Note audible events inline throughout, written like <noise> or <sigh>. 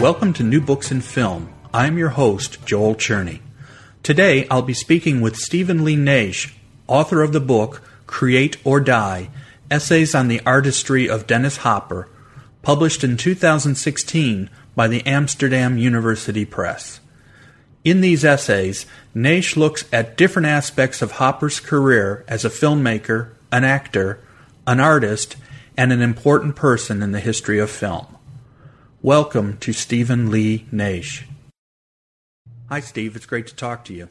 Welcome to New Books in Film. I'm your host, Joel Cherney. Today I'll be speaking with Stephen Lee Naish, author of the book Create or Die Essays on the Artistry of Dennis Hopper, published in 2016 by the Amsterdam University Press. In these essays, Naish looks at different aspects of Hopper's career as a filmmaker, an actor, an artist, and an important person in the history of film. Welcome to Stephen Lee Naish. Hi, Steve. It's great to talk to you.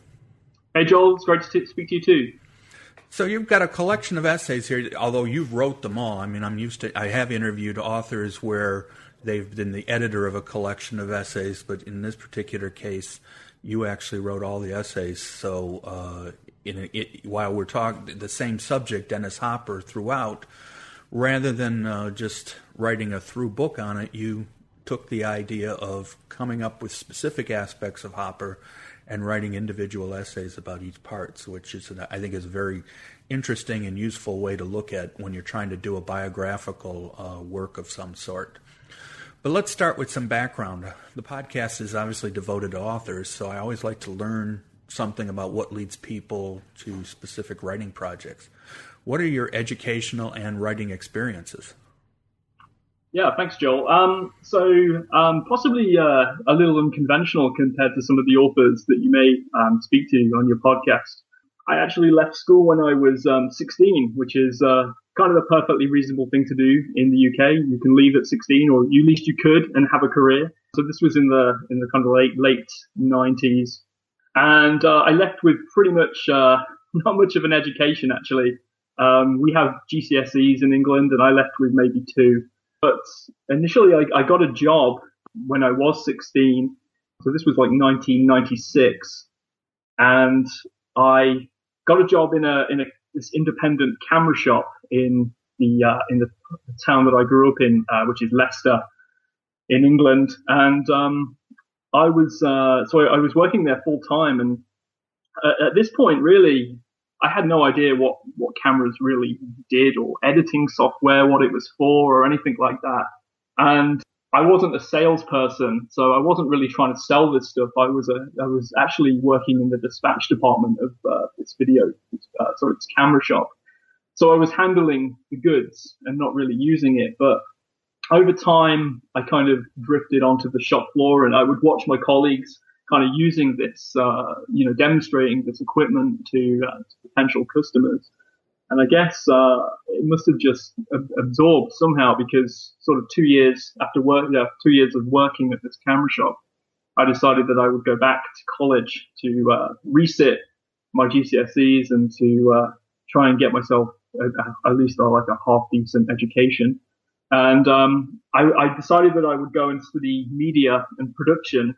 Hey, Joel. It's great to speak to you too. So you've got a collection of essays here. Although you've wrote them all, I mean, I'm used to. I have interviewed authors where they've been the editor of a collection of essays, but in this particular case, you actually wrote all the essays. So, uh, in a, it, while we're talking the same subject, Dennis Hopper, throughout, rather than uh, just writing a through book on it, you took the idea of coming up with specific aspects of Hopper and writing individual essays about each parts, which is I think is a very interesting and useful way to look at when you're trying to do a biographical uh, work of some sort. But let's start with some background. The podcast is obviously devoted to authors, so I always like to learn something about what leads people to specific writing projects. What are your educational and writing experiences? Yeah, thanks, Joel. Um, so um, possibly uh, a little unconventional compared to some of the authors that you may um, speak to on your podcast. I actually left school when I was um, 16, which is uh, kind of a perfectly reasonable thing to do in the UK. You can leave at 16, or at least you could, and have a career. So this was in the in the kind of late late 90s, and uh, I left with pretty much uh, <laughs> not much of an education actually. Um, we have GCSEs in England, and I left with maybe two. But initially, I, I got a job when I was 16. So this was like 1996, and I got a job in a in a this independent camera shop in the uh, in the town that I grew up in, uh, which is Leicester, in England. And um, I was uh, so I was working there full time, and uh, at this point, really, I had no idea what, what cameras really did or editing software, what it was for or anything like that. And I wasn't a salesperson, so I wasn't really trying to sell this stuff. I was a, I was actually working in the dispatch department of uh, this video, uh, sorry, it's camera shop. So I was handling the goods and not really using it. But over time, I kind of drifted onto the shop floor and I would watch my colleagues kind of using this, uh, you know, demonstrating this equipment to, uh, to potential customers. And I guess uh, it must have just ab- absorbed somehow because sort of two years after work, yeah, two years of working at this camera shop, I decided that I would go back to college to uh, resit my GCSEs and to uh, try and get myself at least like a half decent education. And um, I, I decided that I would go and study media and production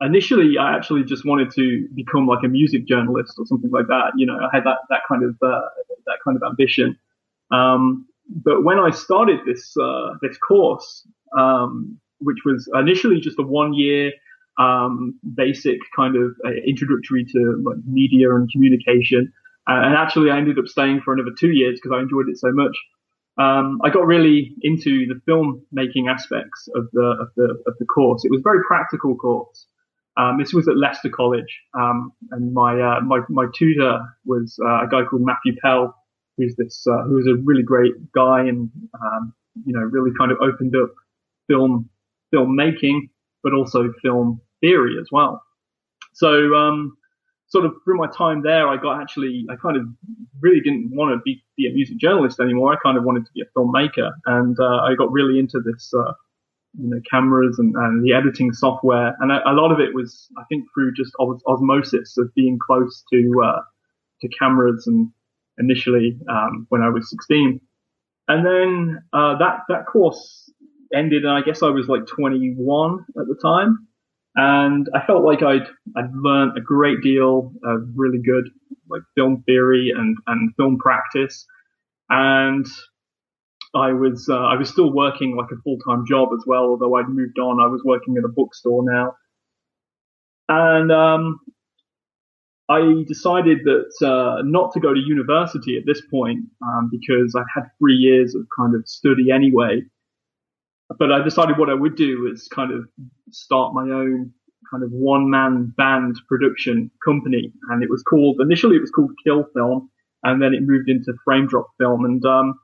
initially I actually just wanted to become like a music journalist or something like that. You know, I had that, that kind of, uh, that kind of ambition. Um, but when I started this, uh, this course, um, which was initially just a one year, um, basic kind of uh, introductory to like, media and communication. and actually I ended up staying for another two years because I enjoyed it so much. Um, I got really into the film making aspects of the, of the, of the course. It was a very practical course. Um, this was at Leicester College, um, and my, uh, my my tutor was uh, a guy called Matthew Pell, who's this uh, who was a really great guy and um, you know really kind of opened up film filmmaking, but also film theory as well. So um, sort of through my time there, I got actually I kind of really didn't want to be, be a music journalist anymore. I kind of wanted to be a filmmaker, and uh, I got really into this uh, you know, cameras and, and the editing software. And a, a, lot of it was, I think, through just os- osmosis of being close to, uh, to cameras and initially, um, when I was 16. And then, uh, that, that course ended, and I guess I was like 21 at the time, and I felt like I'd I'd learned a great deal of really good like film theory and and film practice, and I was uh, I was still working like a full time job as well, although I'd moved on. I was working at a bookstore now, and um, I decided that uh, not to go to university at this point um, because I had three years of kind of study anyway. But I decided what I would do is kind of start my own kind of one man band production company, and it was called initially it was called Kill Film, and then it moved into Frame Drop Film, and um,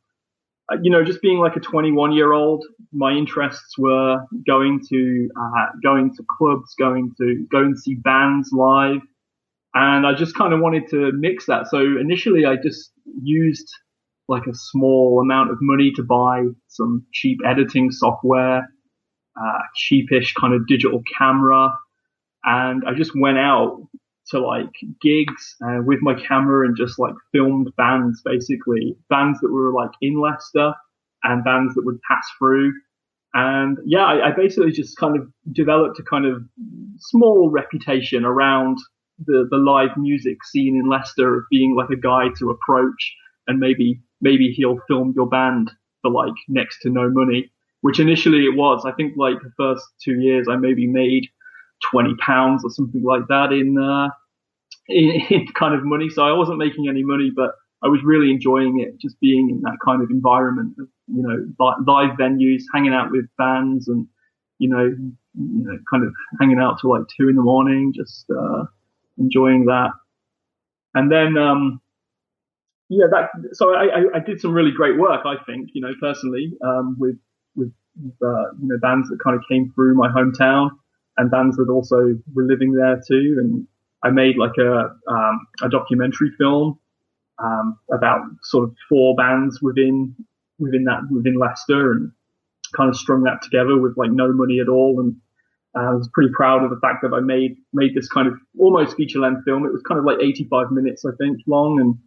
you know, just being like a 21 year old, my interests were going to uh, going to clubs, going to go and see bands live, and I just kind of wanted to mix that. So initially, I just used like a small amount of money to buy some cheap editing software, uh, cheapish kind of digital camera, and I just went out to like gigs uh, with my camera and just like filmed bands basically. Bands that were like in Leicester and bands that would pass through. And yeah I, I basically just kind of developed a kind of small reputation around the the live music scene in Leicester of being like a guy to approach and maybe maybe he'll film your band for like next to no money which initially it was. I think like the first two years I maybe made 20 pounds or something like that in, uh, in, <laughs> in kind of money. So I wasn't making any money, but I was really enjoying it, just being in that kind of environment of, you know, live venues, hanging out with bands and, you know, you know, kind of hanging out till like two in the morning, just, uh, enjoying that. And then, um, yeah, that, so I, I, I, did some really great work, I think, you know, personally, um, with, with, uh, you know, bands that kind of came through my hometown and bands that also were living there too. And I made like a um, a documentary film um, about sort of four bands within within that within Leicester, and kind of strung that together with like no money at all. And uh, I was pretty proud of the fact that I made made this kind of almost feature length film. It was kind of like 85 minutes, I think, long, and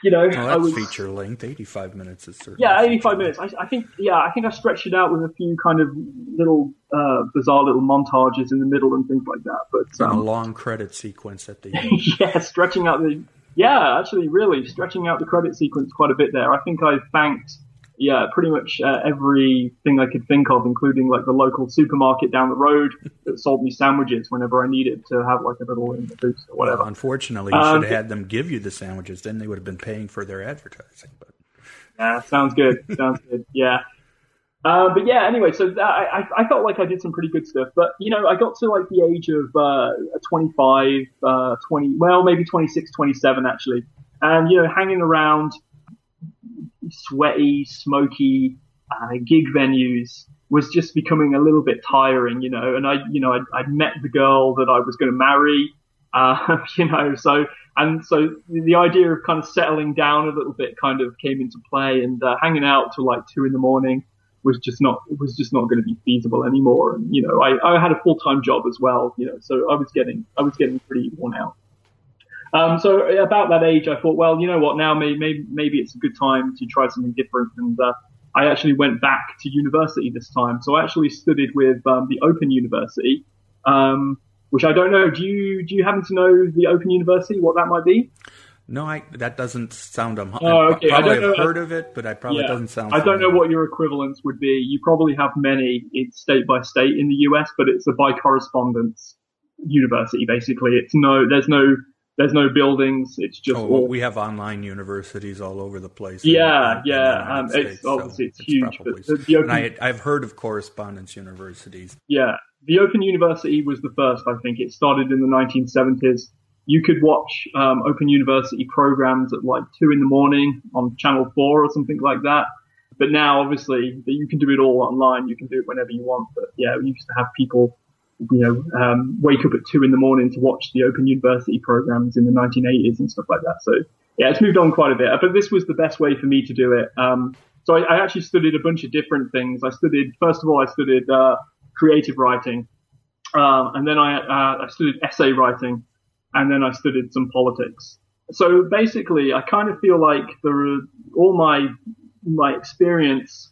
<laughs> you know, oh, I was feature length. Eighty-five minutes is certainly. Yeah, eighty-five minutes. I, I, think. Yeah, I think I stretched it out with a few kind of little uh, bizarre little montages in the middle and things like that. But um, a long credit sequence at the <laughs> end. yeah, stretching out the. Yeah, actually, really stretching out the credit sequence quite a bit there. I think I thanked yeah, pretty much uh, everything I could think of, including like the local supermarket down the road that sold me sandwiches whenever I needed to have like a little in the boost or whatever. Well, unfortunately, you um, should have had them give you the sandwiches. Then they would have been paying for their advertising. But yeah, sounds good. sounds good. Yeah. Uh, but yeah, anyway, so that, I, I felt like I did some pretty good stuff. But, you know, I got to like the age of uh, 25, uh, 20, well, maybe 26, 27 actually. And, you know, hanging around sweaty, smoky uh, gig venues was just becoming a little bit tiring, you know. And I, you know, I'd, I'd met the girl that I was going to marry, uh, <laughs> you know. So and so the idea of kind of settling down a little bit kind of came into play, and uh, hanging out till like two in the morning was just not was just not going to be feasible anymore. And you know, I, I had a full time job as well, you know, so I was getting I was getting pretty worn out. Um, so about that age, I thought, well, you know what? Now maybe maybe, it's a good time to try something different. And uh, I actually went back to university this time. So I actually studied with um, the Open University, um, which I don't know. Do you do you happen to know the Open University? What that might be? No, I that doesn't sound. Um, oh, okay. Probably I have heard of it, but I probably yeah. doesn't sound. I don't know what your equivalents would be. You probably have many in state by state in the US, but it's a by correspondence university. Basically, it's no. There's no there's no buildings. It's just oh, all... we have online universities all over the place. Yeah, in, yeah. In um, States, it's obviously it's, it's huge. But the, the open... I, I've heard of correspondence universities. Yeah, the Open University was the first. I think it started in the 1970s. You could watch um, Open University programs at like two in the morning on Channel Four or something like that. But now, obviously, you can do it all online. You can do it whenever you want. But yeah, we used to have people you know, um, wake up at two in the morning to watch the Open University programs in the 1980s and stuff like that. So yeah, it's moved on quite a bit, but this was the best way for me to do it. Um, so I, I, actually studied a bunch of different things. I studied, first of all, I studied, uh, creative writing. Um, and then I, uh, I studied essay writing and then I studied some politics. So basically, I kind of feel like the all my, my experience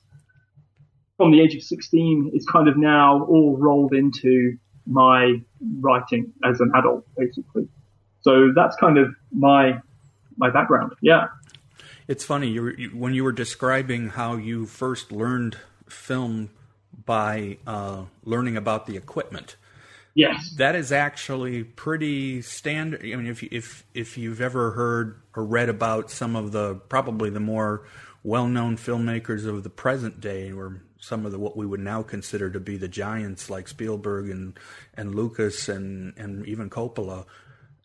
from the age of 16 is kind of now all rolled into my writing as an adult, basically. So that's kind of my my background. Yeah. It's funny you, you, when you were describing how you first learned film by uh, learning about the equipment. Yes, that is actually pretty standard. I mean, if if if you've ever heard or read about some of the probably the more well-known filmmakers of the present day, or some of the what we would now consider to be the giants like Spielberg and and Lucas and and even Coppola,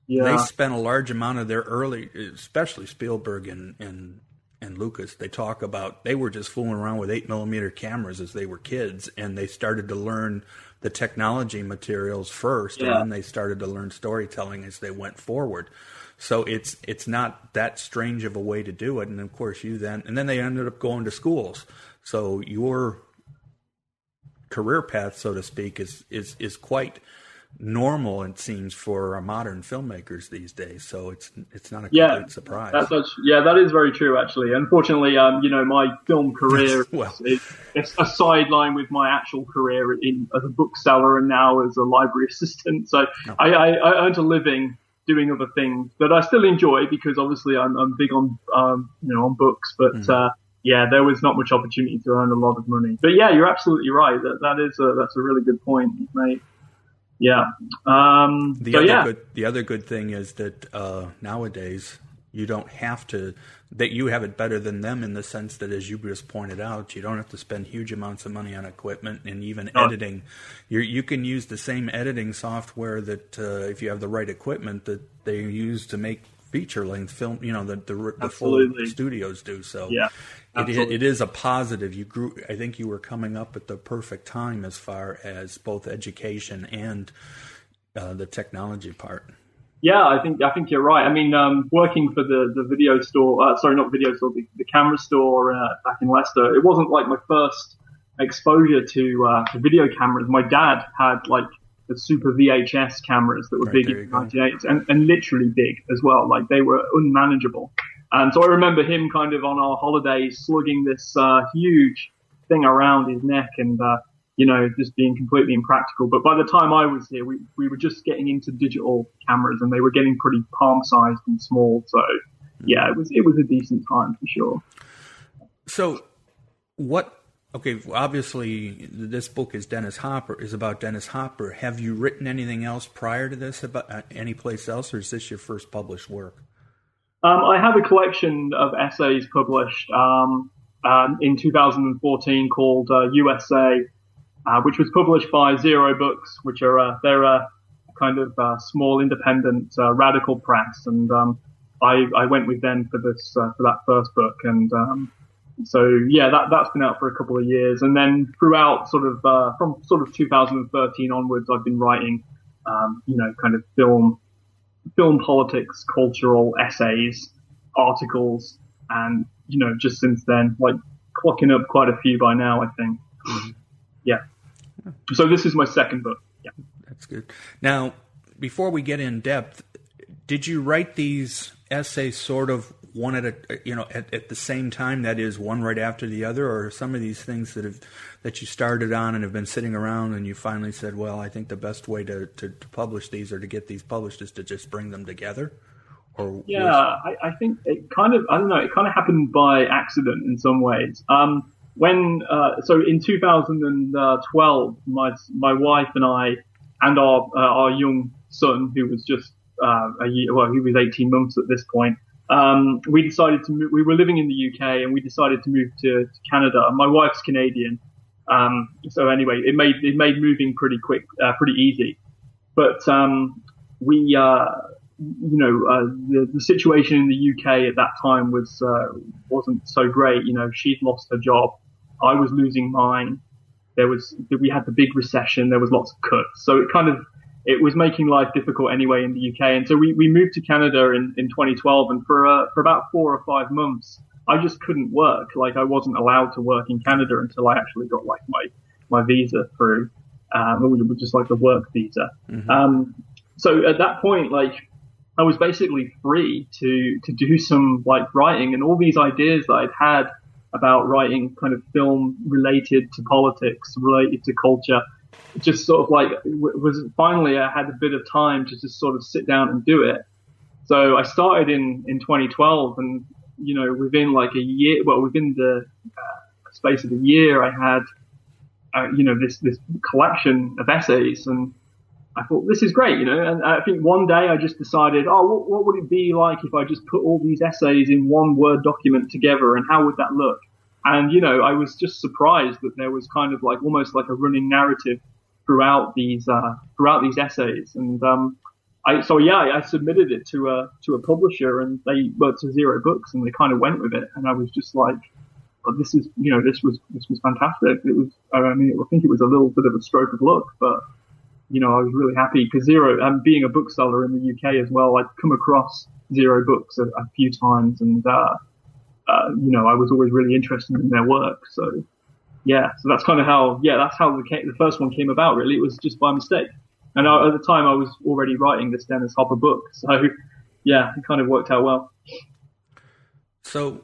yeah. they spent a large amount of their early, especially Spielberg and and and Lucas, they talk about they were just fooling around with eight millimeter cameras as they were kids, and they started to learn the technology materials first, yeah. and then they started to learn storytelling as they went forward. So it's it's not that strange of a way to do it. And of course, you then and then they ended up going to schools. So your career path, so to speak, is is is quite normal it seems for modern filmmakers these days so it's it's not a yeah, complete surprise that's, yeah that is very true actually unfortunately um you know my film career <laughs> well. is, is a sideline with my actual career in as a bookseller and now as a library <laughs> assistant so no. I, I, I earned a living doing other things that I still enjoy because obviously I'm, I'm big on um you know on books but mm. uh yeah, there was not much opportunity to earn a lot of money. But yeah, you're absolutely right. That that is a, that's a really good point mate. Yeah. Um, the so, other yeah. good the other good thing is that uh, nowadays you don't have to that you have it better than them in the sense that as you just pointed out you don't have to spend huge amounts of money on equipment and even oh. editing you you can use the same editing software that uh, if you have the right equipment that they use to make feature length film you know the the, the full studios do so yeah it, it is a positive. You grew. I think you were coming up at the perfect time as far as both education and uh, the technology part. Yeah, I think I think you're right. I mean, um, working for the, the video store, uh, sorry, not video store, the, the camera store uh, back in Leicester. It wasn't like my first exposure to, uh, to video cameras. My dad had like the super VHS cameras that were right, big in the 98 and, and literally big as well. Like they were unmanageable. And so I remember him kind of on our holidays slugging this uh, huge thing around his neck and, uh, you know, just being completely impractical. But by the time I was here, we, we were just getting into digital cameras and they were getting pretty palm sized and small. So yeah, it was, it was a decent time for sure. So what Okay, obviously this book is Dennis Hopper is about Dennis Hopper. Have you written anything else prior to this about uh, any place else, or is this your first published work? Um, I have a collection of essays published um, um, in 2014 called uh, USA, uh, which was published by Zero Books, which are uh, they're a kind of uh, small independent uh, radical press, and um, I, I went with them for this for that first book, and um, so yeah, that that's been out for a couple of years, and then throughout sort of from sort of 2013 onwards, I've been writing, um, you know, kind of film film politics, cultural essays, articles, and you know, just since then, like clocking up quite a few by now, I think. Mm-hmm. Yeah. So this is my second book. Yeah. That's good. Now, before we get in depth, did you write these essays sort of one at a you know at, at the same time that is one right after the other or some of these things that have that you started on and have been sitting around and you finally said well i think the best way to, to, to publish these or to get these published is to just bring them together or yeah. I, I, think it kind of i don't know it kind of happened by accident in some ways um, when uh, so in 2012 my my wife and i and our uh, our young son who was just uh, a year well he was 18 months at this point um, we decided to move, we were living in the UK and we decided to move to, to Canada. My wife's Canadian. Um, so anyway, it made, it made moving pretty quick, uh, pretty easy. But, um, we, uh, you know, uh, the, the situation in the UK at that time was, uh, wasn't so great. You know, she'd lost her job. I was losing mine. There was, we had the big recession. There was lots of cuts. So it kind of, it was making life difficult anyway in the UK. And so we, we moved to Canada in, in 2012 and for, uh, for about four or five months, I just couldn't work. Like I wasn't allowed to work in Canada until I actually got like my, my visa through, um, was just like a work visa. Mm-hmm. Um, so at that point, like I was basically free to, to do some like writing and all these ideas that I'd had about writing kind of film related to politics, related to culture. Just sort of like was finally I had a bit of time to just sort of sit down and do it. So I started in in 2012, and you know within like a year, well within the uh, space of a year, I had uh, you know this this collection of essays and I thought this is great, you know. And I think one day I just decided, oh, what, what, would it be like if I just put all these essays in one Word document together, and how would that look? And you know, I was just surprised that there was kind of like almost like a running narrative throughout these uh, throughout these essays. And um, I so yeah, I submitted it to a to a publisher, and they well to Zero Books, and they kind of went with it. And I was just like, this is you know this was this was fantastic. It was I mean I think it was a little bit of a stroke of luck, but you know, I was really happy because Zero, um, being a bookseller in the UK as well, I'd come across Zero Books a, a few times and, uh, uh, you know, I was always really interested in their work. So, yeah, so that's kind of how, yeah, that's how the, the first one came about, really. It was just by mistake. And I, at the time, I was already writing this Dennis Hopper book. So, <laughs> yeah, it kind of worked out well. So,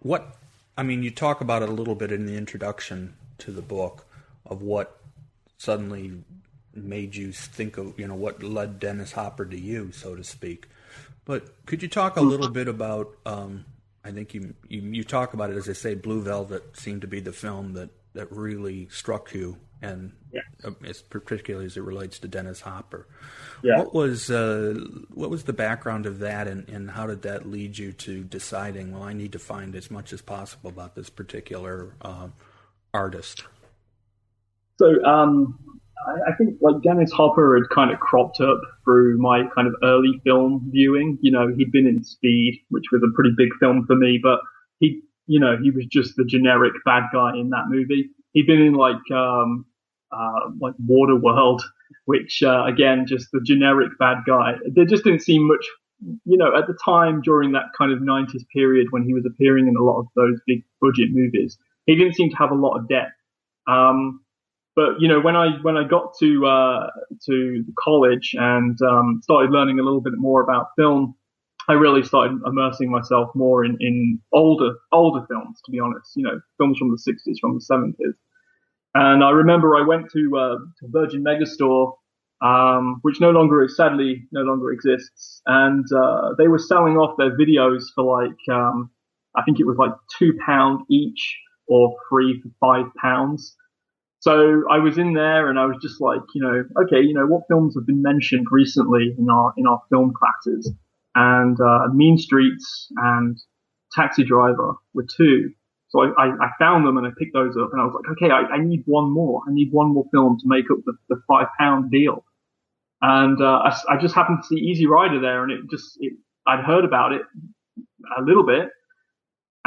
what, I mean, you talk about it a little bit in the introduction to the book of what suddenly made you think of you know what led Dennis Hopper to you, so to speak. But could you talk a little bit about? Um, I think you, you, you talk about it as I say. Blue Velvet seemed to be the film that that really struck you, and. Uh, particularly as it relates to Dennis Hopper. Yeah. What was uh, what was the background of that, and, and how did that lead you to deciding? Well, I need to find as much as possible about this particular uh, artist. So um, I, think like Dennis Hopper had kind of cropped up through my kind of early film viewing. You know, he'd been in Speed, which was a pretty big film for me, but he, you know, he was just the generic bad guy in that movie. He'd been in like, um, uh, like Waterworld, which, uh, again, just the generic bad guy. There just didn't seem much, you know, at the time during that kind of 90s period when he was appearing in a lot of those big budget movies, he didn't seem to have a lot of depth. Um, but you know, when I when I got to uh, to college and um, started learning a little bit more about film, I really started immersing myself more in, in older older films. To be honest, you know, films from the '60s, from the '70s. And I remember I went to, uh, to Virgin Megastore, um, which no longer, sadly, no longer exists. And uh, they were selling off their videos for like, um, I think it was like two pound each or three for five pounds. So I was in there and I was just like, you know, okay, you know, what films have been mentioned recently in our, in our film classes? And, uh, Mean Streets and Taxi Driver were two. So I, I, I, found them and I picked those up and I was like, okay, I, I need one more. I need one more film to make up the, the five pound deal. And, uh, I, just happened to see Easy Rider there and it just, it, I'd heard about it a little bit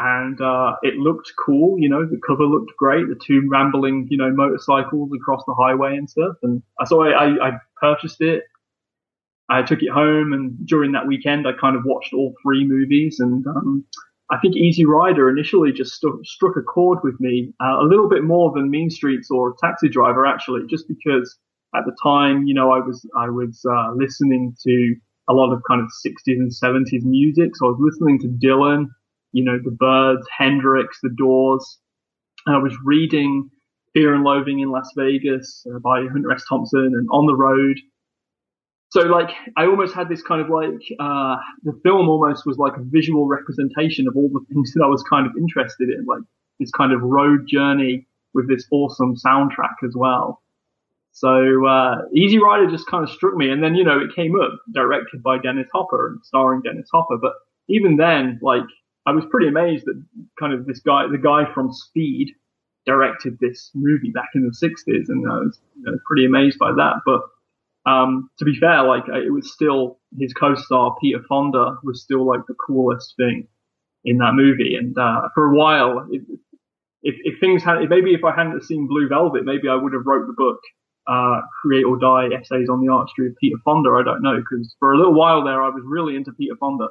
and uh, it looked cool. You know, the cover looked great. The two rambling, you know, motorcycles across the highway and stuff. And so I, I, I purchased it. I took it home, and during that weekend, I kind of watched all three movies. And um, I think Easy Rider initially just st- struck a chord with me uh, a little bit more than Mean Streets or Taxi Driver, actually, just because at the time, you know, I was I was uh, listening to a lot of kind of 60s and 70s music. So I was listening to Dylan you know, the Byrds, Hendrix, the Doors. And I was reading Fear and Loathing in Las Vegas uh, by Hunter S. Thompson and On the Road. So like, I almost had this kind of like, uh, the film almost was like a visual representation of all the things <laughs> that I was kind of interested in, like this kind of road journey with this awesome soundtrack as well. So, uh, Easy Rider just kind of struck me. And then, you know, it came up directed by Dennis Hopper and starring Dennis Hopper. But even then, like, I was pretty amazed that kind of this guy, the guy from Speed, directed this movie back in the 60s, and I was you know, pretty amazed by that. But um, to be fair, like it was still his co-star Peter Fonda was still like the coolest thing in that movie, and uh, for a while, it, if, if things had, maybe if I hadn't seen Blue Velvet, maybe I would have wrote the book, uh, Create or Die Essays on the Artistry of Peter Fonda. I don't know, because for a little while there, I was really into Peter Fonda.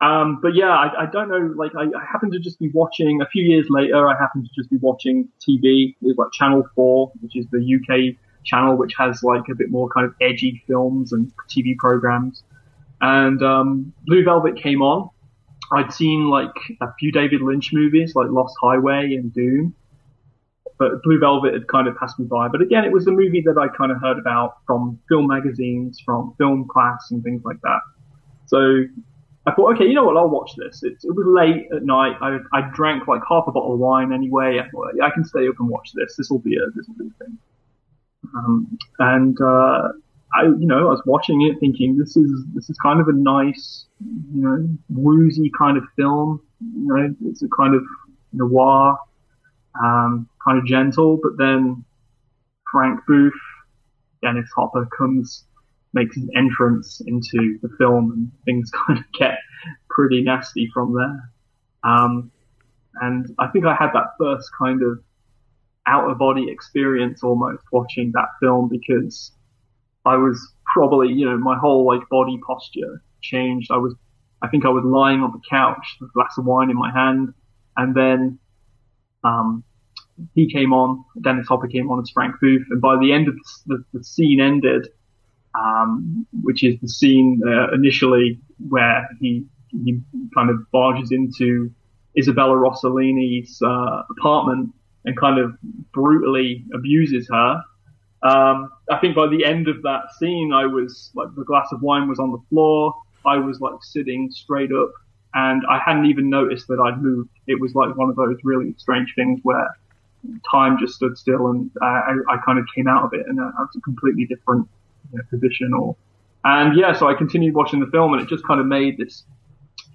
Um, but yeah, I, I, don't know. Like, I, I happen to just be watching. A few years later, I happened to just be watching TV. It's like Channel Four, which is the UK channel, which has like a bit more kind of edgy films and TV programs. And um, Blue Velvet came on, I'd seen like a few David Lynch movies, like Lost Highway and Dune, but Blue Velvet had kind of passed me by. But again, it was a movie that I kind of heard about from film magazines, from film class, and things like that. So I thought, okay, you know what? I'll watch this. It, it was late at night. I, I drank like half a bottle of wine anyway. I thought, I can stay up and watch this. This will be a this will be a thing. Um, and uh, I, you know, I was watching it thinking this is this is kind of a nice, you know, woozy kind of film. You know, it's a kind of noir, um, kind of gentle. But then Frank Booth, Dennis Hopper comes, makes his entrance into the film, and things <laughs> kind of get pretty nasty from there. Um, and I think I had that first kind of out of body experience almost watching that film because I was probably, you know, my whole like body posture changed. I was, I think I was lying on the couch, with a glass of wine in my hand, and then, um, he came on, Dennis Hopper came on as Frank Booth, and by the end of the, the scene ended, um, which is the scene uh, initially where he he kind of barges into Isabella Rossellini's uh, apartment and kind of brutally abuses her. Um, I think by the end of that scene, I was like the glass of wine was on the floor. I was like sitting straight up, and I hadn't even noticed that I'd moved. It was like one of those really strange things where time just stood still, and I, I kind of came out of it, and I was a completely different you know, position. Or and yeah, so I continued watching the film, and it just kind of made this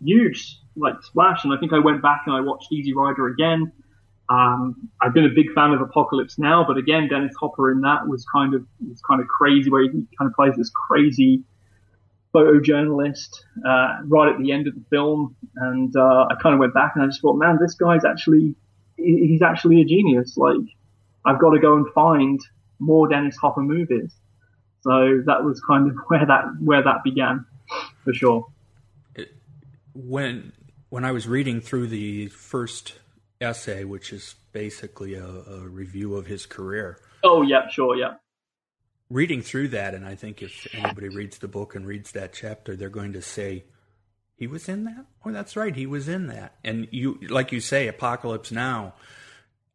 huge like splash. And I think I went back and I watched Easy Rider again um, I've been a big fan of Apocalypse Now, but again, Dennis Hopper in that was kind of was kind of crazy, where he kind of plays this crazy photojournalist uh, right at the end of the film, and uh, I kind of went back and I just thought, man, this guy's actually he's actually a genius. Like, I've got to go and find more Dennis Hopper movies. So that was kind of <laughs> where that where that began, for sure. It, when when I was reading through the first essay, which is basically a, a review of his career. Oh, yeah, sure, yeah. Reading through that, and I think if anybody reads the book and reads that chapter, they're going to say, he was in that? Oh, that's right, he was in that. And you, like you say, Apocalypse Now,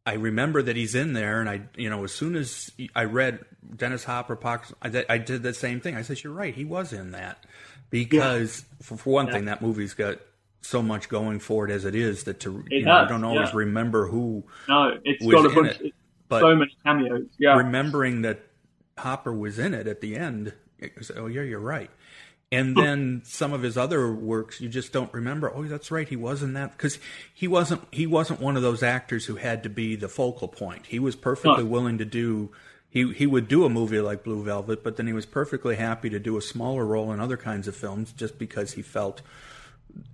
I remember that he's in there, and I, you know, as soon as I read Dennis Hopper, Apocalypse, I, I did the same thing. I said, "You're right, he was in that," because yeah. for, for, one yeah. thing, that movie's got so much going for it as it is that to you know, I don't always yeah. remember who. No, it's got a bunch. It, but so many cameos. Yeah, remembering that Hopper was in it at the end. It Was, oh yeah, you're right. And then some of his other works, you just don't remember. Oh, that's right, he was in that because he wasn't. He wasn't one of those actors who had to be the focal point. He was perfectly no. willing to do. He he would do a movie like Blue Velvet, but then he was perfectly happy to do a smaller role in other kinds of films just because he felt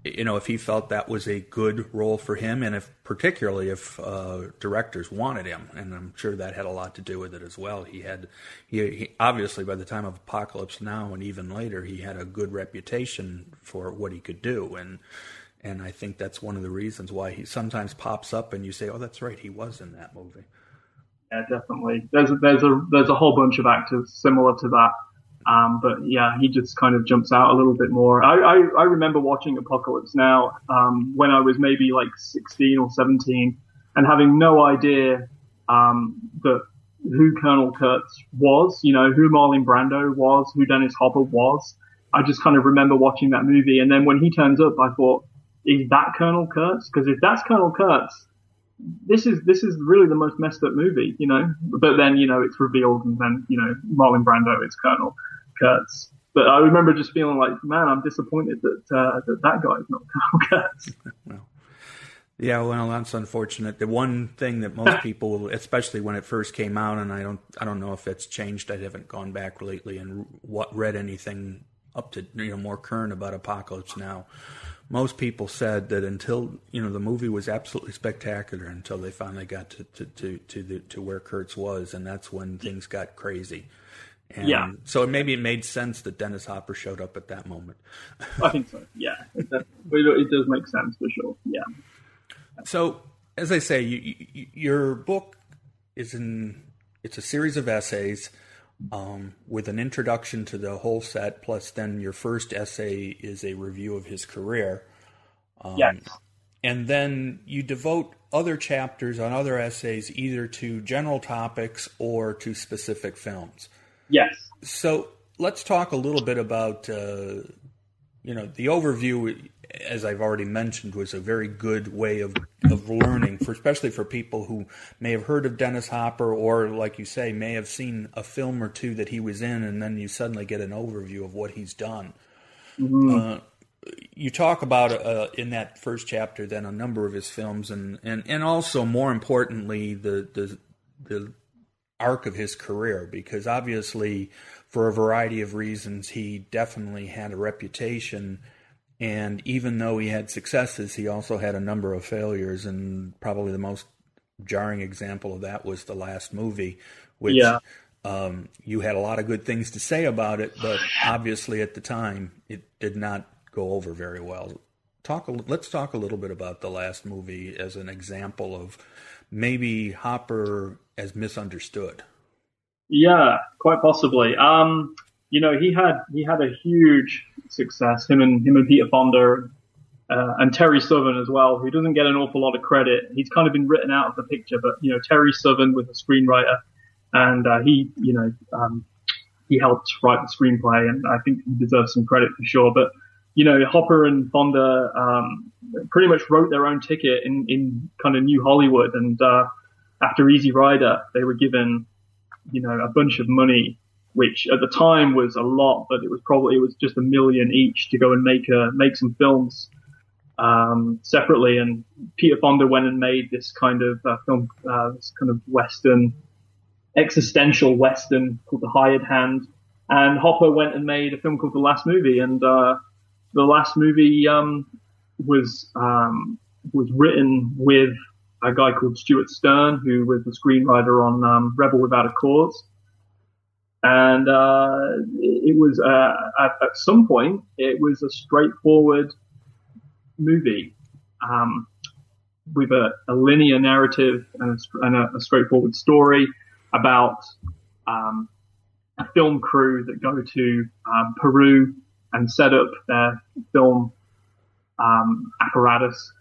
you know, if he felt that was a good role for him, and if particularly if uh, directors wanted him, and I'm sure that had a lot to do with it as well. He had, he, he, obviously by the time of Apocalypse Now and even later, he had a good reputation for what he could do, and and I think that's one of the reasons why he sometimes pops up, and you say, oh, that's right, he was in that movie. Yeah, definitely. There's there's a there's a whole bunch of actors similar to that um, but yeah, he just kind of jumps out a little bit more. I, I, I remember watching Apocalypse Now um, when I was maybe like 16 or 17 and having no idea um, that who Colonel Kurtz was, you know, who Marlon Brando was, who Dennis Hopper was. I just kind of remember watching that movie. And then when he turns up, I thought, is that Colonel Kurtz? Because if that's Colonel Kurtz, this is this is really the most messed up movie, you know. But then you know it's revealed, and then you know Marlon Brando is Colonel Kurtz. But I remember just feeling like, man, I'm disappointed that uh, that that guy is not <laughs> Colonel Kurtz. well, yeah, well, that's unfortunate. The one thing that most <laughs> people, especially when it first came out, and I don't, I don't know if it's changed. I haven't gone back lately and what read anything up to you know more current about Apocalypse Now most people said that until you know the movie was absolutely spectacular until they finally got to to to to, the, to where Kurtz was, and that's when things got crazy. And yeah. So maybe it made sense that Dennis Hopper showed up at that moment. I think so. Yeah, it does, it does make sense for sure. Yeah. So as I say, you, you, your book is in it's a series of essays um, with an introduction to the whole set, plus then your first essay is a review of his career. Um, yes. And then you devote other chapters on other essays either to general topics or to specific films. Yes. So let's talk a little bit about, uh, you know, the overview, as I've already mentioned, was a very good way of, of learning, for especially for people who may have heard of Dennis Hopper or, like you say, may have seen a film or two that he was in, and then you suddenly get an overview of what he's done. Mm-hmm. Uh, you talk about uh, in that first chapter then a number of his films and, and, and also more importantly the, the the arc of his career because obviously for a variety of reasons he definitely had a reputation and even though he had successes he also had a number of failures and probably the most jarring example of that was the last movie which yeah. um, you had a lot of good things to say about it but obviously at the time it did not go over very well. Talk. Let's talk a little bit about the last movie as an example of maybe Hopper as misunderstood. Yeah, quite possibly. Um, you know, he had he had a huge success. Him and him and Peter Fonda uh, and Terry Southern as well, who doesn't get an awful lot of credit. He's kind of been written out of the picture, but you know, Terry Southern was a screenwriter, and uh, he, you know, um, he helped write the screenplay, and I think he deserves some credit for sure. But you know, Hopper and Fonda um, pretty much wrote their own ticket in, in kind of New Hollywood. And uh, after Easy Rider, they were given, you know, a bunch of money, which at the time was a lot, but it was probably it was just a million each to go and make a make some films um, separately. And Peter Fonda went and made this kind of uh, film, uh, this kind of western, existential western called The Hired Hand. And Hopper went and made a film called The Last Movie, and uh, the last movie um, was um, was written with a guy called Stewart Stern, who was the screenwriter on um, Rebel Without a Cause. And uh, it was uh, at, at, some point it was a straightforward movie um, with a, a, linear narrative and, a, and a, straightforward story about um, a film crew that go to um, Peru and set up their film um, apparatus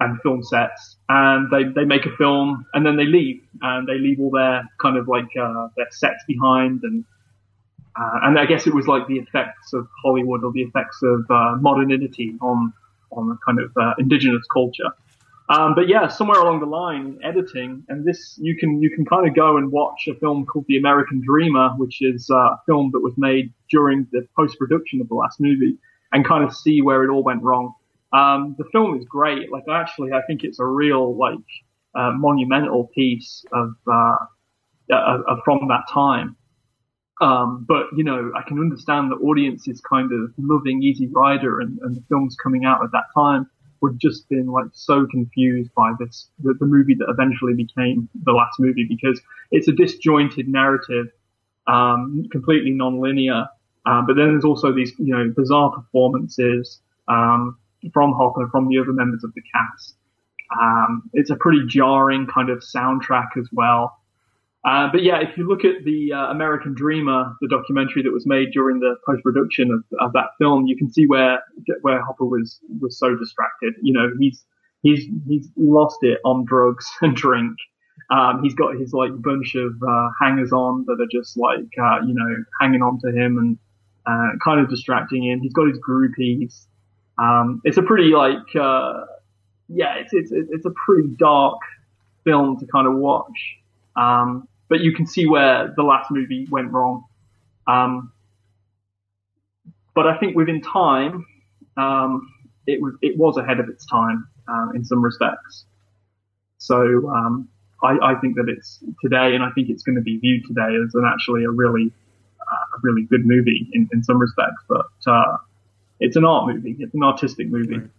and film sets, and they they make a film, and then they leave, and they leave all their kind of like uh, their sets behind, and uh, and I guess it was like the effects of Hollywood or the effects of uh, modernity on on a kind of uh, indigenous culture. Um, but yeah, somewhere along the line, editing, and this you can you can kind of go and watch a film called The American Dreamer, which is uh, a film that was made during the post production of the last movie, and kind of see where it all went wrong. Um, the film is great. Like actually, I think it's a real like uh, monumental piece of uh, uh, from that time. Um, but you know, I can understand the audience is kind of loving Easy Rider and, and the films coming out at that time would just been like so confused by this the, the, movie that eventually became the last movie because it's a disjointed narrative, um, completely non-linear. Um, but then there's also these you know bizarre performances um, from Hopper, from the other members of the cast. Um, it's a pretty jarring kind of soundtrack as well. Uh, but yeah, if you look at the uh, American Dreamer, the documentary that was made during the post production of, of, that film, you can see where where Hopper was was so distracted. You know, he's he's he's lost it on drugs <laughs> and drink. Um, he's got his like bunch of uh, hangers on that are just like uh, you know hanging on to him and uh, kind of distracting him. He's got his groupies. Um, it's a pretty like uh, yeah, it's it's it's a pretty dark film to kind of watch. Um, but you can see where the last movie went wrong. Um, but I think within time, um, it was it was ahead of its time uh, in some respects. So um, I, I, think that it's today, and I think it's going to be viewed today as an actually a really uh, really good movie in, in some respects. But uh, it's an art movie. It's an artistic movie. Right.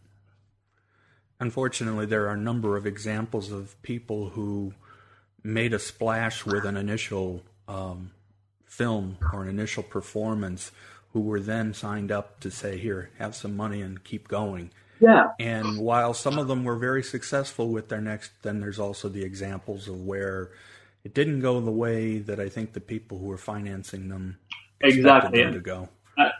Unfortunately, there are a number of examples of people who made a splash with an initial um, film or an initial performance who were then signed up to say, here, have some money and keep going. Yeah. And while some of them were very successful with their next, then there's also the examples of where it didn't go the way that I think the people who were financing them exactly them to go.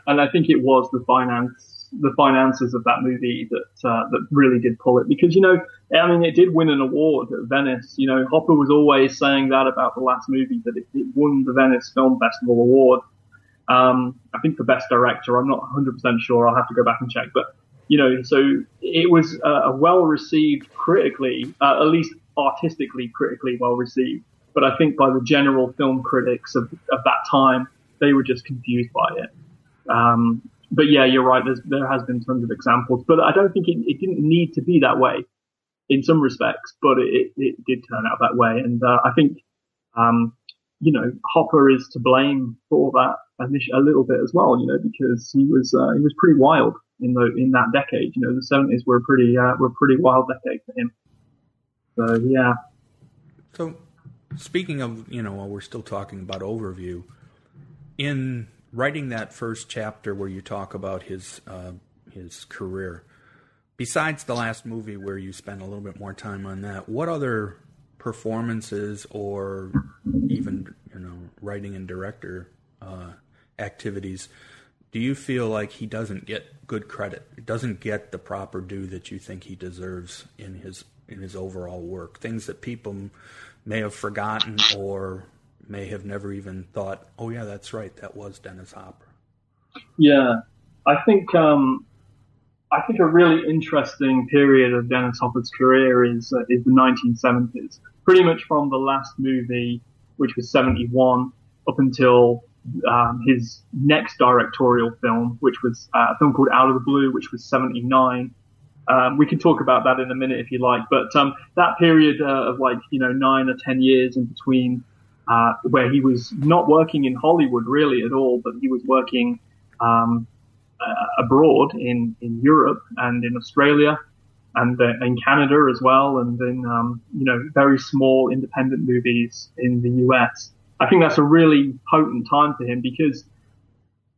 And I think it was the finance the finances of that movie that uh, that really did pull it because you know I mean it did win an award at Venice. You know Hopper was always saying that about the last movie that it, it won the Venice Film Festival award. Um, I think for best director. I'm not 100 percent sure. I'll have to go back and check. But you know, so it was uh, well received critically, uh, at least artistically critically well received. But I think by the general film critics of, of that time, they were just confused by it. Um, but yeah, you're right. There's, there has been tons of examples, but I don't think it, it didn't need to be that way in some respects, but it, it did turn out that way. And uh, I think, um, you know, Hopper is to blame for that a little bit as well, you know, because he was uh, he was pretty wild in the in that decade. You know, the seventies were pretty uh, were pretty wild decade for him. So yeah. So speaking of, you know, while we're still talking about overview, in writing that first chapter where you talk about his uh, his career, besides the last movie where you spend a little bit more time on that, what other performances or even you know writing and director uh, activities do you feel like he doesn't get good credit? Doesn't get the proper due that you think he deserves in his in his overall work? Things that people may have forgotten or may have never even thought, "Oh yeah, that's right, that was Dennis Hopper." Yeah, I think um, I think a really interesting period of Dennis Hopper's career is uh, is the 1970s. Pretty much from the last movie, which was 71, up until um, his next directorial film, which was uh, a film called Out of the Blue, which was 79. Um, we can talk about that in a minute if you like, but um, that period uh, of like you know nine or ten years in between, uh, where he was not working in Hollywood really at all, but he was working um, uh, abroad in in Europe and in Australia and uh, in Canada as well, and in um, you know very small independent movies in the US. I think that's a really potent time for him because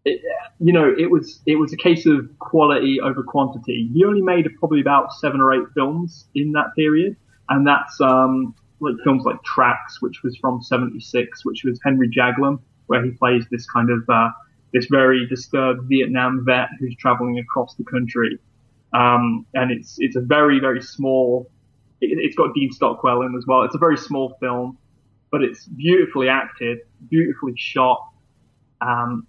it, you know, it was it was a case of quality over quantity. He only made probably about seven or eight films in that period, and that's um, like films like Tracks, which was from '76, which was Henry Jaglom, where he plays this kind of uh, this very disturbed Vietnam vet who's traveling across the country, um, and it's it's a very very small. It, it's got Dean Stockwell in as well. It's a very small film, but it's beautifully acted, beautifully shot. Um,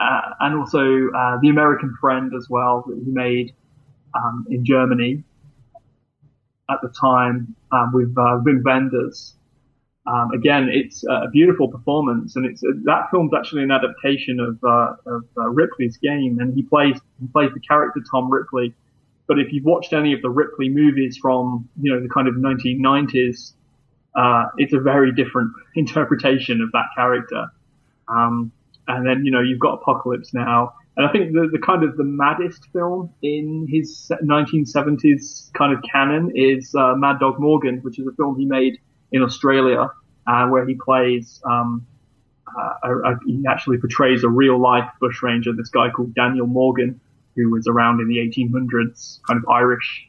uh, and also uh, the American Friend as well that he made um, in Germany at the time um, with uh, Wim Wenders. Um, again, it's a beautiful performance, and it's that film's actually an adaptation of, uh, of uh, Ripley's game, and he plays he plays the character Tom Ripley. But if you've watched any of the Ripley movies from you know the kind of 1990s, uh, it's a very different <laughs> interpretation of that character. Um, and then you know you've got Apocalypse Now, and I think the, the kind of the maddest film in his 1970s kind of canon is uh, Mad Dog Morgan, which is a film he made in Australia, uh, where he plays um, uh, a, a, he actually portrays a real life bushranger, this guy called Daniel Morgan, who was around in the 1800s, kind of Irish.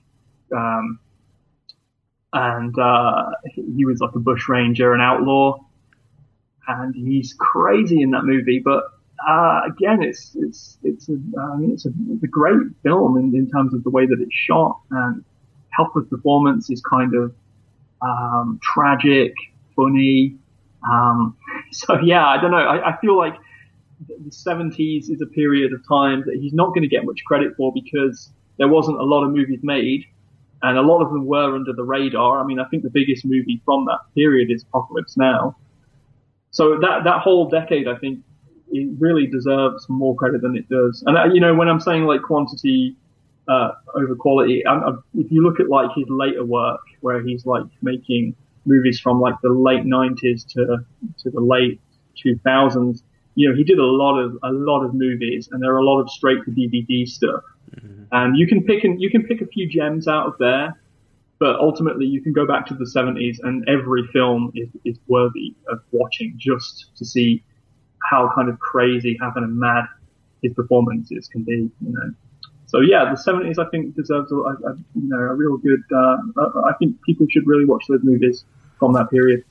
Um, and uh, he was like a bushranger, an outlaw, and he's crazy in that movie. But uh, again, it's it's it's a, I mean, it's a, it's a great film in, in terms of the way that it's shot and Hopper's performance is kind of um, tragic, funny. Um, <laughs> so yeah, I don't know. I, I feel like the 70s is a period of time that he's not going to get much credit for because there wasn't a lot of movies made and a lot of them were under the radar. I mean, I think the biggest movie from that period is Apocalypse Now. So that that whole decade, I think, it really deserves more credit than it does. And uh, you know, when I'm saying like quantity uh, over quality, I'm, I'm, if you look at like his later work, where he's like making movies from like the late 90s to to the late 2000s, you know, he did a lot of a lot of movies, and there are a lot of straight to DVD stuff. Mm-hmm. And you can pick and you can pick a few gems out of there, but ultimately you can go back to the 70s and every film is, is worthy of watching just to see how kind of crazy, how kind of mad his performances can be, you know. So yeah, the 70s I think deserves a, a you know a real good. Uh, I think people should really watch those movies from that period.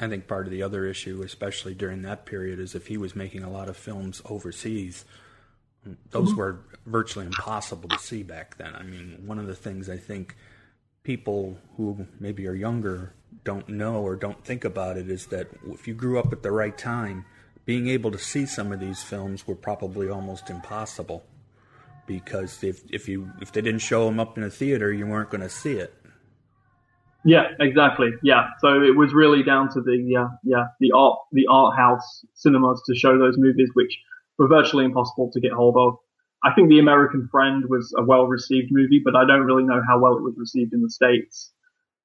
I think part of the other issue, especially during that period, is if he was making a lot of films overseas, Those mm-hmm. were virtually impossible to see back then. I mean, one of the things I think people who maybe are younger don't know or don't think about it is that if you grew up at the right time, being able to see some of these films were probably almost impossible because if if you if they didn't show them up in a theater, you weren't going to see it. Yeah, exactly. Yeah, so it was really down to the uh, yeah the art the art house cinemas to show those movies, which were virtually impossible to get hold of. I think The American Friend was a well received movie, but I don't really know how well it was received in the states.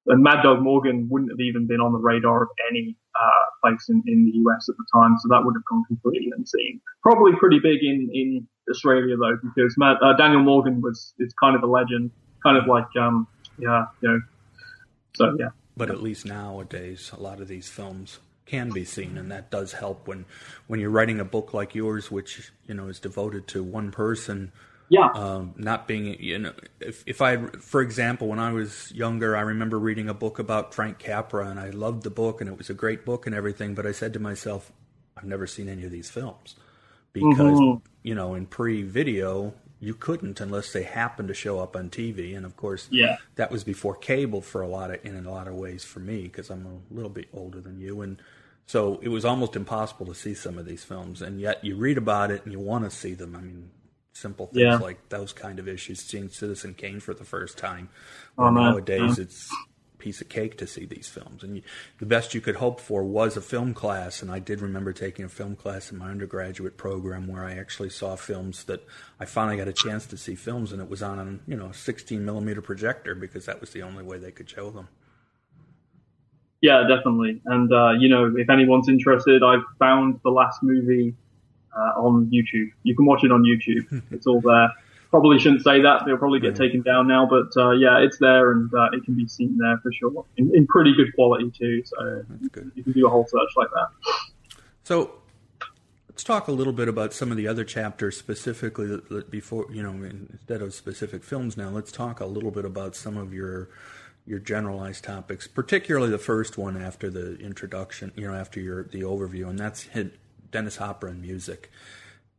And Mad Dog Morgan wouldn't have even been on the radar of any uh, place in, in the US at the time, so that would have gone completely unseen. Probably pretty big in, in Australia though, because Matt, uh, Daniel Morgan was is kind of a legend, kind of like um, yeah, you know, so yeah. But at least nowadays, a lot of these films can be seen, and that does help when when you're writing a book like yours, which you know is devoted to one person. Yeah. Um, not being, you know, if if I, for example, when I was younger, I remember reading a book about Frank Capra, and I loved the book, and it was a great book and everything. But I said to myself, I've never seen any of these films because mm-hmm. you know in pre-video you couldn't unless they happened to show up on TV. And of course, yeah. that was before cable for a lot of in a lot of ways for me because I'm a little bit older than you, and so it was almost impossible to see some of these films. And yet you read about it and you want to see them. I mean, simple things yeah. like those kind of issues. Seeing Citizen Kane for the first time. Oh, nowadays, it's piece of cake to see these films. And you, the best you could hope for was a film class. And I did remember taking a film class in my undergraduate program where I actually saw films that I finally got a chance to see films, and it was on a you know 16 millimeter projector because that was the only way they could show them. Yeah, definitely. And uh, you know, if anyone's interested, I've found the last movie uh, on YouTube. You can watch it on YouTube. <laughs> it's all there probably shouldn't say that. They'll probably get taken down now, but uh, yeah, it's there and uh, it can be seen there for sure in, in pretty good quality too. So you can do a whole search like that. So let's talk a little bit about some of the other chapters specifically before you know instead of specific films. Now let's talk a little bit about some of your your generalized topics, particularly the first one after the introduction. You know, after your the overview, and that's Dennis Hopper and music.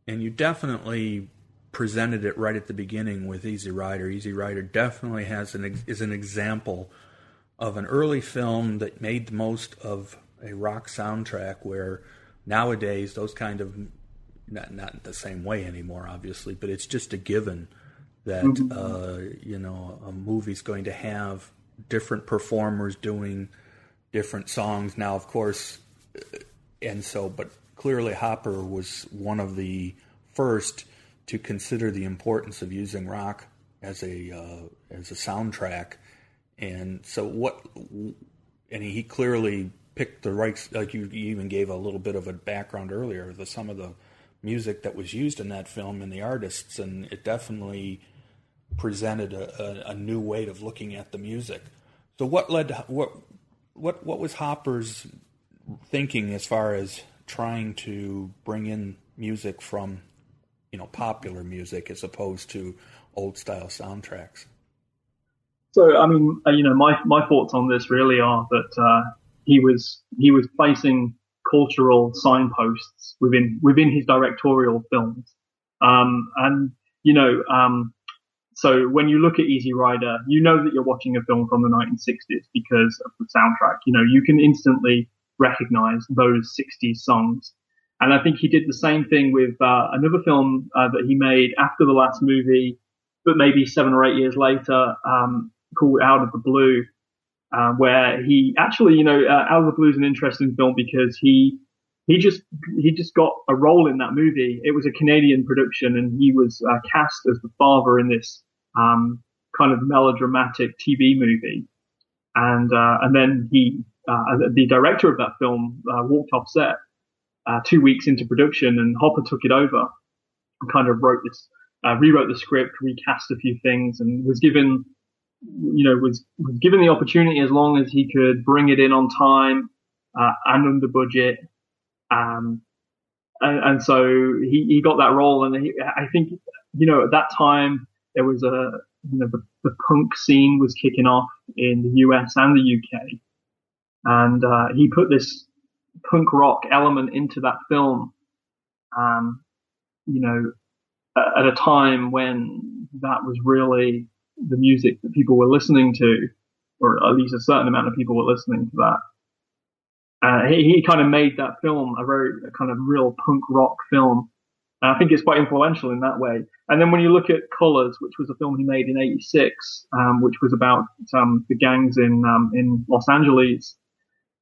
And you definitely presented it right at the beginning with Easy Rider. Easy Rider definitely has an is an example of an early film that made the most of a rock soundtrack where nowadays those kind of not not the same way anymore obviously but it's just a given that mm-hmm. uh, you know a movie's going to have different performers doing different songs now of course and so but clearly Hopper was one of the first to consider the importance of using rock as a uh, as a soundtrack. And so what? And he clearly picked the right. Like you, you even gave a little bit of a background earlier. The some of the music that was used in that film and the artists, and it definitely presented a, a, a new way of looking at the music. So what led what what what was Hopper's thinking as far as trying to bring in music from you know popular music as opposed to old style soundtracks. So I mean, uh, you know, my my thoughts on this really are that uh, he was he was placing cultural signposts within within his directorial films, um, and you know, um, so when you look at Easy Rider, you know that you're watching a film from the 1960s because of the soundtrack. You know, you can instantly recognize those 60s songs. And I think he did the same thing with uh, another film uh, that he made after the last movie, but maybe seven or eight years later, um, called Out of the Blue, uh, where he actually, you know, uh, Out of the Blue is an interesting film because he he just he just got a role in that movie. It was a Canadian production, and he was uh, cast as the father in this um, kind of melodramatic TV movie. And uh, and then he, the director of that film, walked off set uh, two weeks into production, and Hopper took it over and kind of wrote this, uh, rewrote the script, recast a few things, and was given, you know, was, was given the opportunity as long as he could bring it in on time uh, and under budget. Um, and, and, so he, he got that role, and he, I think, you know, at that time there was a, you know, the, the punk scene was kicking off in the US and the UK, and uh, he put this punk rock element into that film. Um, you know, at a time when that was really the music that people were listening to, or at least a certain amount of people were listening to that. Uh, he, he kind of made that film a very a kind of real punk rock film. And I think it's quite influential in that way. And then when you look at Colors, which was a film he made in '86, um, which was about um, the gangs in um, in Los Angeles,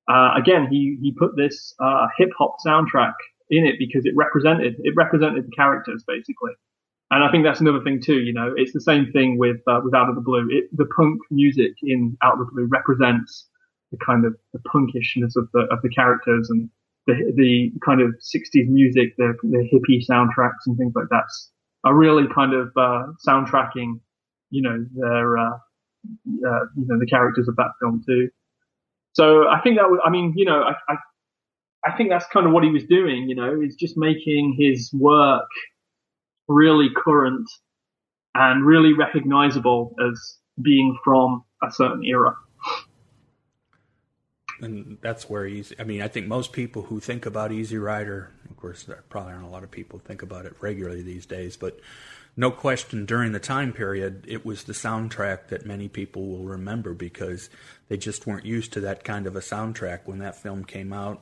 uh, again he he put this uh, hip hop soundtrack in it because it represented it represented the characters basically. And I think that's another thing too. You know, it's the same thing with uh, with Out of the Blue. It, the punk music in Out of the Blue represents the kind of the punkishness of the of the characters and the the kind of 60s music, the the hippie soundtracks and things like that are really kind of uh, soundtracking, you know, their uh, uh, you know the characters of that film too. So I think that was, I mean, you know, I, I I think that's kind of what he was doing. You know, is just making his work really current and really recognizable as being from a certain era and that's where easy. I mean, I think most people who think about Easy Rider, of course, there probably aren't a lot of people think about it regularly these days, but no question during the time period, it was the soundtrack that many people will remember because they just weren't used to that kind of a soundtrack when that film came out.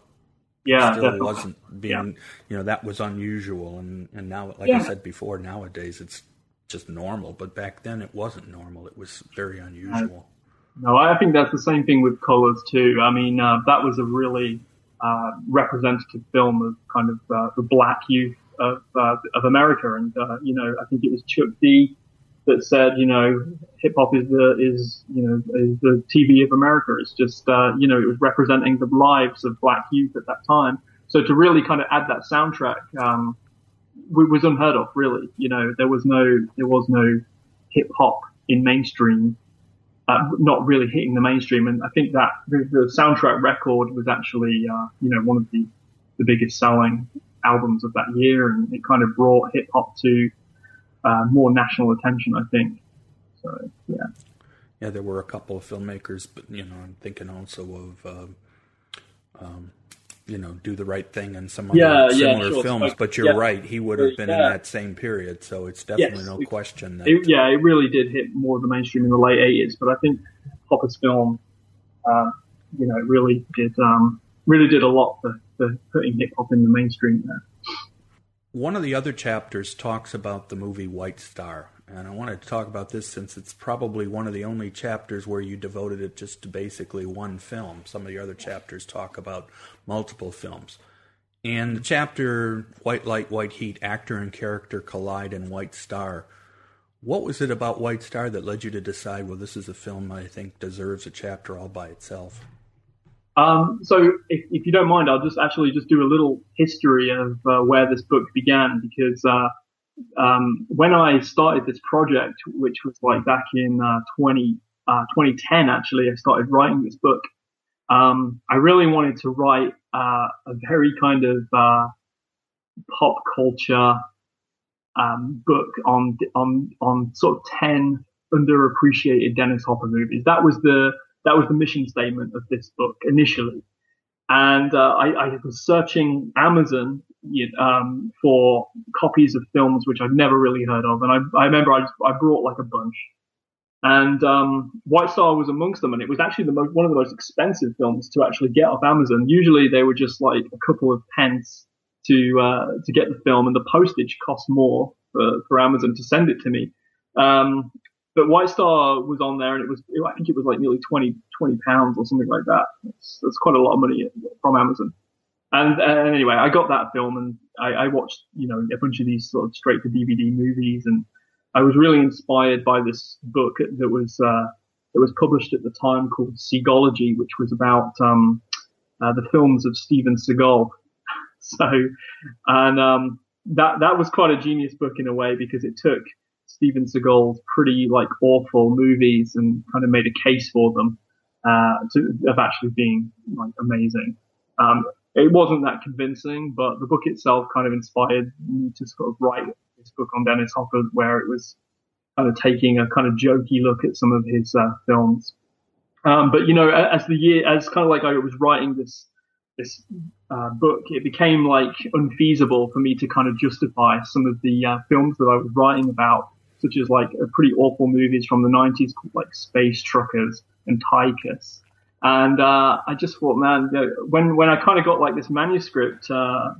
Yeah, still definitely. wasn't being, yeah. you know, that was unusual, and and now, like yeah. I said before, nowadays it's just normal, but back then it wasn't normal. It was very unusual. No, I think that's the same thing with Colors too. I mean, uh, that was a really uh, representative film of kind of uh, the black youth of uh, of America, and uh, you know, I think it was Chuck D that said, you know, hip hop is the is you know is the TV of America. It's just uh, you know it was representing the lives of black youth at that time. So to really kind of add that soundtrack um, was unheard of. Really, you know, there was no there was no hip hop in mainstream uh, not really hitting the mainstream. And I think that the, the soundtrack record was actually, uh, you know, one of the, the biggest selling albums of that year. And it kind of brought hip hop to uh, more national attention, I think. So, yeah. Yeah, there were a couple of filmmakers, but, you know, I'm thinking also of, um, um you know, do the right thing and some other yeah, similar yeah, sure. films. But you're yeah. right; he would have been in that same period, so it's definitely yes. no question that. It, yeah, it really did hit more of the mainstream in the late '80s. But I think Hopper's film, uh, you know, really did um, really did a lot for, for putting hip hop in the mainstream there. One of the other chapters talks about the movie White Star, and I wanted to talk about this since it's probably one of the only chapters where you devoted it just to basically one film. Some of the other chapters talk about multiple films. And the chapter White Light, White Heat, actor and character collide in White Star. What was it about White Star that led you to decide, well, this is a film I think deserves a chapter all by itself? Um, so, if, if, you don't mind, I'll just actually just do a little history of uh, where this book began because uh, um, when I started this project, which was like back in uh, 20, uh, 2010, actually, I started writing this book. Um, I really wanted to write uh, a very kind of uh, pop culture um, book on on on sort of 10 underappreciated Dennis Hopper movies. That was the that was the mission statement of this book initially. And uh, I, I, was searching Amazon um, for copies of films which I'd never really heard of, and I, I remember I, just, I brought like a bunch. And um, White Star was amongst them, and it was actually the one of the most expensive films to actually get off Amazon. Usually they were just like a couple of pence to uh, to get the film, and the postage cost more for, for Amazon to send it to me. Um, but White Star was on there, and it was I think it was like nearly 20, 20 pounds or something like that. That's, that's quite a lot of money from Amazon. And, and anyway, I got that film, and I, I watched you know a bunch of these sort of straight to DVD movies, and I was really inspired by this book that was uh, that was published at the time called Seagalogy, which was about um, uh, the films of Steven Seagal. <laughs> so, and um, that that was quite a genius book in a way because it took Steven Seagal's pretty like awful movies and kind of made a case for them uh, to, of actually being like amazing. Um, it wasn't that convincing, but the book itself kind of inspired me to sort of write this book on Dennis Hopper, where it was kind of taking a kind of jokey look at some of his uh, films. Um, but you know, as the year, as kind of like I was writing this this uh, book, it became like unfeasible for me to kind of justify some of the uh, films that I was writing about, such as like pretty awful movies from the 90s called like Space Truckers and Tycus. And uh, I just thought, man, you know, when when I kind of got like this manuscript uh,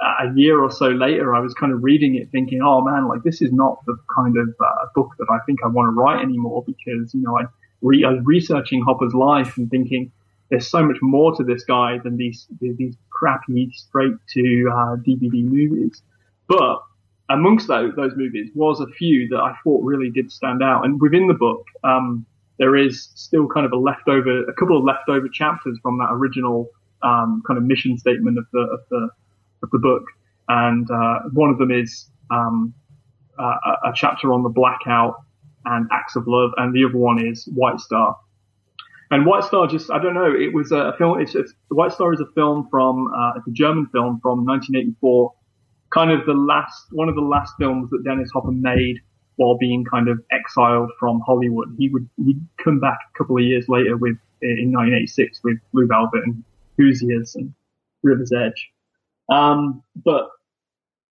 a year or so later, I was kind of reading it, thinking, oh man, like this is not the kind of uh, book that I think I want to write anymore because you know I, re- I was researching Hopper's life and thinking there's so much more to this guy than these these crappy straight to uh, DVD movies. But amongst those, those movies was a few that I thought really did stand out, and within the book. Um, there is still kind of a leftover, a couple of leftover chapters from that original um, kind of mission statement of the of the of the book, and uh, one of them is um, a, a, chapter on the blackout and acts of love, and the other one is White Star. And White Star, just I don't know, it was a film. It's, it's White Star is a film from uh, it's a German film from 1984, kind of the last one of the last films that Dennis Hopper made while being kind of exiled from Hollywood. He would he'd come back a couple of years later with in 1986 with Blue Velvet and Hoosiers and River's Edge. Um, but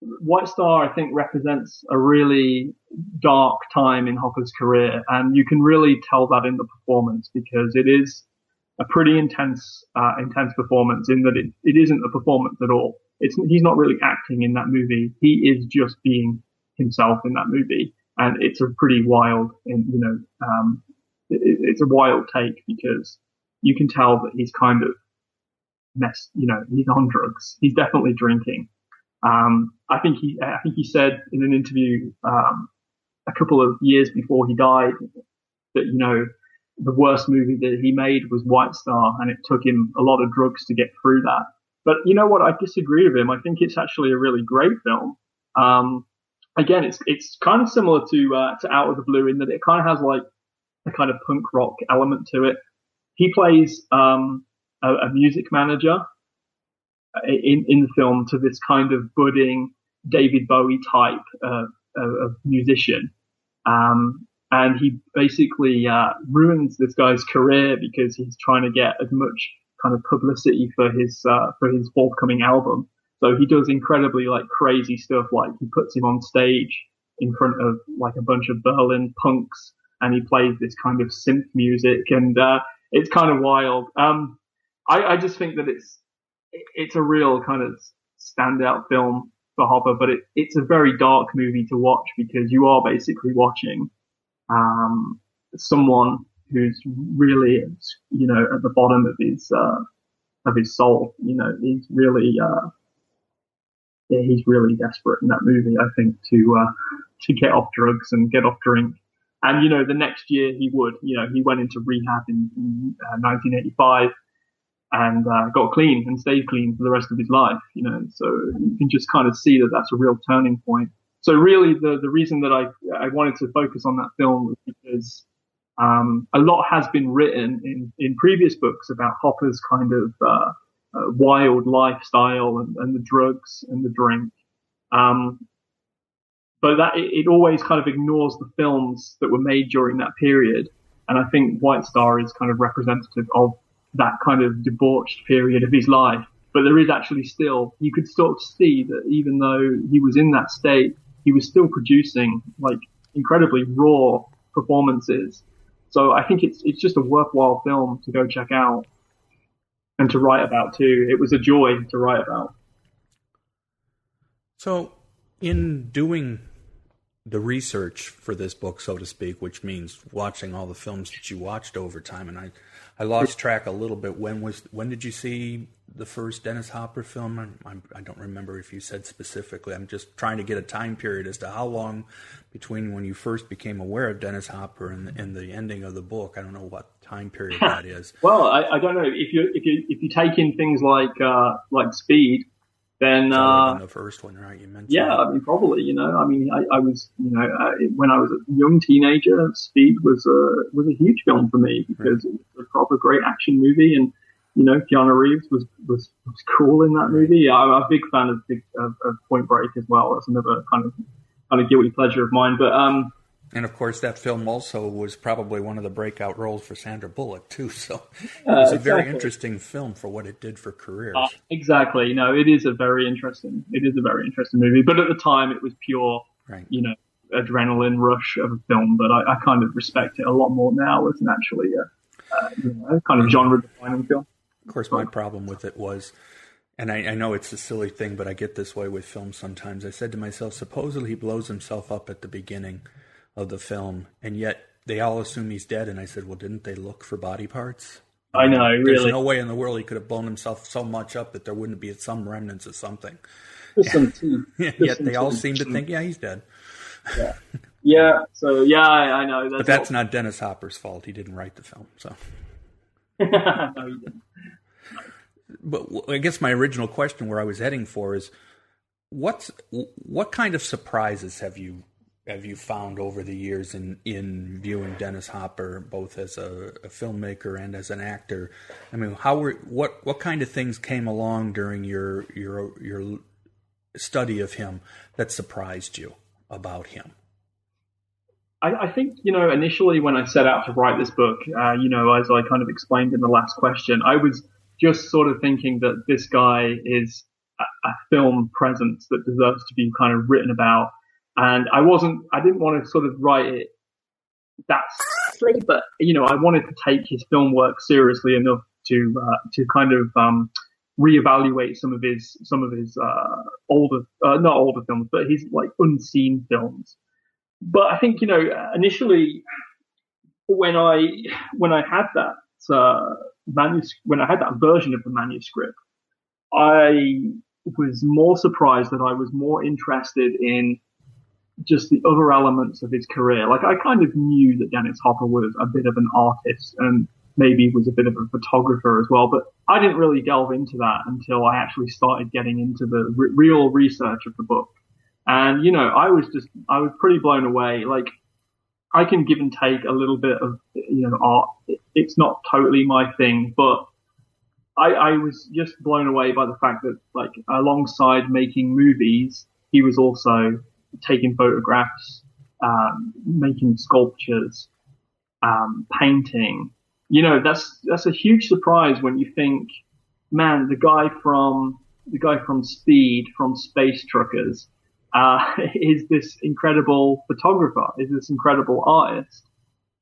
White Star, I think, represents a really dark time in Hopper's career, and you can really tell that in the performance because it is a pretty intense, uh, intense performance in that it, it isn't a performance at all. It's, he's not really acting in that movie. He is just being himself in that movie and it's a pretty wild, and you know, um, it, it's a wild take because you can tell that he's kind of messed, you know, he's on drugs. He's definitely drinking. Um, I think he, I think he said in an interview um, a couple of years before he died that you know the worst movie that he made was White Star, and it took him a lot of drugs to get through that. But you know what? I disagree with him. I think it's actually a really great film. Um, again, it's it's kind of similar to uh, to Out of the Blue in that it kind of has like a kind of punk rock element to it. He plays um, a, a, music manager uh, in in the film to this kind of budding David Bowie type uh, of musician, um, and he basically uh, ruins this guy's career because he's trying to get as much kind of publicity for his uh, for his forthcoming album so he does incredibly like crazy stuff. Like he puts him on stage in front of like a bunch of Berlin punks and he plays this kind of synth music and, uh, it's kind of wild. Um, I, I just think that it's, it's a real kind of standout film for Hopper, but it, it's a very dark movie to watch because you are basically watching, um, someone who's really, you know, at the bottom of his, uh, of his soul. You know, he's really, uh, yeah, he's really desperate in that movie, I think, to uh, to get off drugs and get off drink. And you know, the next year he would. You know, he went into rehab in, in uh, 1985 and uh, got clean and stayed clean for the rest of his life. You know, so you can just kind of see that that's a real turning point. So really, the the reason that I I wanted to focus on that film was because um, a lot has been written in in previous books about Hopper's kind of uh, uh, wild lifestyle and, and, the drugs and the drink. Um, but that it, it, always kind of ignores the films that were made during that period. And I think White Star is kind of representative of that kind of debauched period of his life. But there is actually still, you could sort of see that even though he was in that state, he was still producing like incredibly raw performances. So I think it's, it's just a worthwhile film to go check out and to write about too. It was a joy to write about. So, in doing the research for this book, so to speak, which means watching all the films that you watched over time, and I, I lost track a little bit. When was when did you see the first Dennis Hopper film? I, I don't remember if you said specifically. I'm just trying to get a time period as to how long between when you first became aware of Dennis Hopper and, and the ending of the book. I don't know what time period that <laughs> is. well, I, I, don't know if you if you if you take in things like uh, like Speed then uh, the first one, right? You mentioned. Yeah, I mean, probably. You know, I mean, I, I was, you know, uh, when I was a young teenager, Speed was a was a huge film for me because right. it was a proper great action movie, and you know, Keanu Reeves was was, was cool in that movie. I'm a big fan of, big, of, of Point Break as well. That's another kind of kind of guilty pleasure of mine. But um, And of course, that film also was probably one of the breakout roles for Sandra Bullock too. <laughs> So it was a very interesting film for what it did for careers. Uh, exactly. No, it is a very interesting. It is a very interesting movie. But at the time, it was pure, Right. you know, adrenaline rush of a film. But I, I kind of respect it a lot more now as an actually a, uh, you know, kind of genre defining film. Of course, my problem with it was, and I, I know it's a silly thing, but I get this way with films sometimes. I said to myself, supposedly he blows himself up at the beginning of the film, and yet they all assume he's dead. And I said, well, didn't they look for body parts? I know, There's really. no way in the world he could have blown himself so much up that there wouldn't be some remnants of something. Just some <laughs> teeth. Yet they all seem to think, yeah, he's dead. Yeah. Yeah. So yeah, I, I know. But that's not Dennis Hopper's fault. He didn't write the film. So, <laughs> no, but I guess my original question, where I was heading for, is what's what kind of surprises have you have you found over the years in in viewing Dennis Hopper, both as a, a filmmaker and as an actor? I mean, how were what what kind of things came along during your your your study of him that surprised you about him? I, I think, you know, initially when I set out to write this book, uh, you know, as I kind of explained in the last question, I was just sort of thinking that this guy is a, a film presence that deserves to be kind of written about. And I wasn't, I didn't want to sort of write it that seriously, but, you know, I wanted to take his film work seriously enough to, uh, to kind of, um, reevaluate some of his, some of his, uh, older, uh, not older films, but his like unseen films. But I think you know initially when I when I had that uh, manuscript when I had that version of the manuscript, I was more surprised that I was more interested in just the other elements of his career. Like I kind of knew that Dennis Hopper was a bit of an artist and maybe was a bit of a photographer as well, but I didn't really delve into that until I actually started getting into the re- real research of the book. And, you know, I was just, I was pretty blown away. Like, I can give and take a little bit of, you know, art. It's not totally my thing, but I, I was just blown away by the fact that, like, alongside making movies, he was also taking photographs, um, making sculptures, um, painting. You know, that's, that's a huge surprise when you think, man, the guy from, the guy from Speed, from Space Truckers, uh, <laughs> is this incredible photographer, is this incredible artist,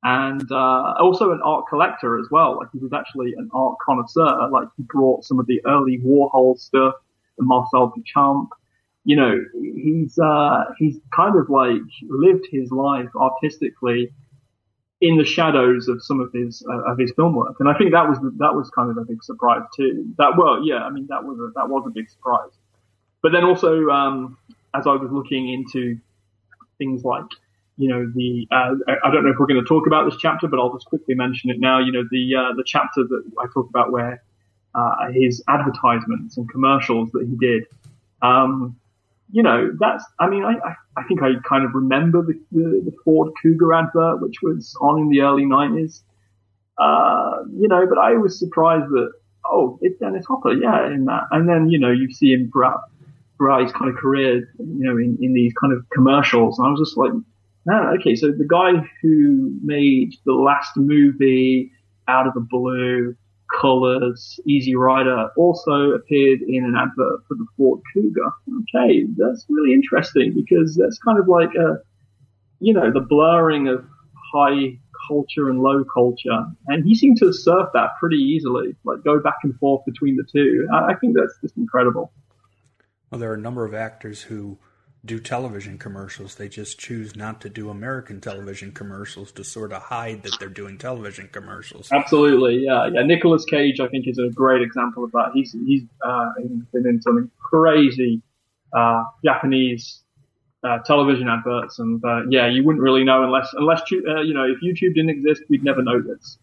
and uh, also an art collector as well. Like he was actually an art connoisseur. Like he brought some of the early Warhol stuff, the Marcel Duchamp. You know, he's uh, he's kind of like lived his life artistically in the shadows of some of his uh, of his film work, and I think that was that was kind of a big surprise too. That well, yeah, I mean that was a, that was a big surprise. But then also, um, as I was looking into things like, you know, the uh, I don't know if we're going to talk about this chapter, but I'll just quickly mention it now. You know, the uh, the chapter that I talk about where uh, his advertisements and commercials that he did. Um, you know, that's, I mean, I, I, think I kind of remember the, the, the Ford Cougar advert, which was on in the early 90s. Uh, you know, but I was surprised that, oh, it's Dennis Hopper, yeah, in that. And then, you know, you see him throughout, throughout his kind of career, you know, in, in these kind of commercials. And I was just like, okay, so the guy who made the last movie out of the blue, Colors, Easy Rider also appeared in an advert for the Ford Cougar. Okay, that's really interesting because that's kind of like a, you know, the blurring of high culture and low culture. And he seemed to surf that pretty easily, like go back and forth between the two. I, I think that's just incredible. Well, there are a number of actors who do television commercials. They just choose not to do American television commercials to sort of hide that they're doing television commercials. Absolutely, yeah, yeah. Nicolas Cage, I think, is a great example of that. He's he's uh, been in some crazy uh, Japanese uh, television adverts, and uh, yeah, you wouldn't really know unless unless uh, you know if YouTube didn't exist, we'd never know this.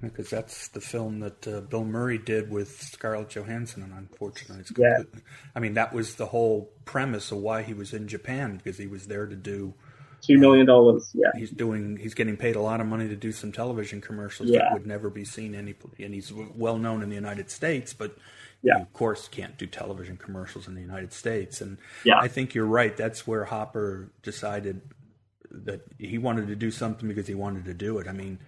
Because that's the film that uh, Bill Murray did with Scarlett Johansson, and unfortunately, it's Yeah. I mean, that was the whole premise of why he was in Japan because he was there to do. Two million dollars, yeah. He's doing. He's getting paid a lot of money to do some television commercials Yeah. that would never be seen any. And he's well known in the United States, but Yeah. you of course can't do television commercials in the United States. And Yeah. I think you're right. That's where Hopper decided that he wanted to do something because he wanted to do it. I mean,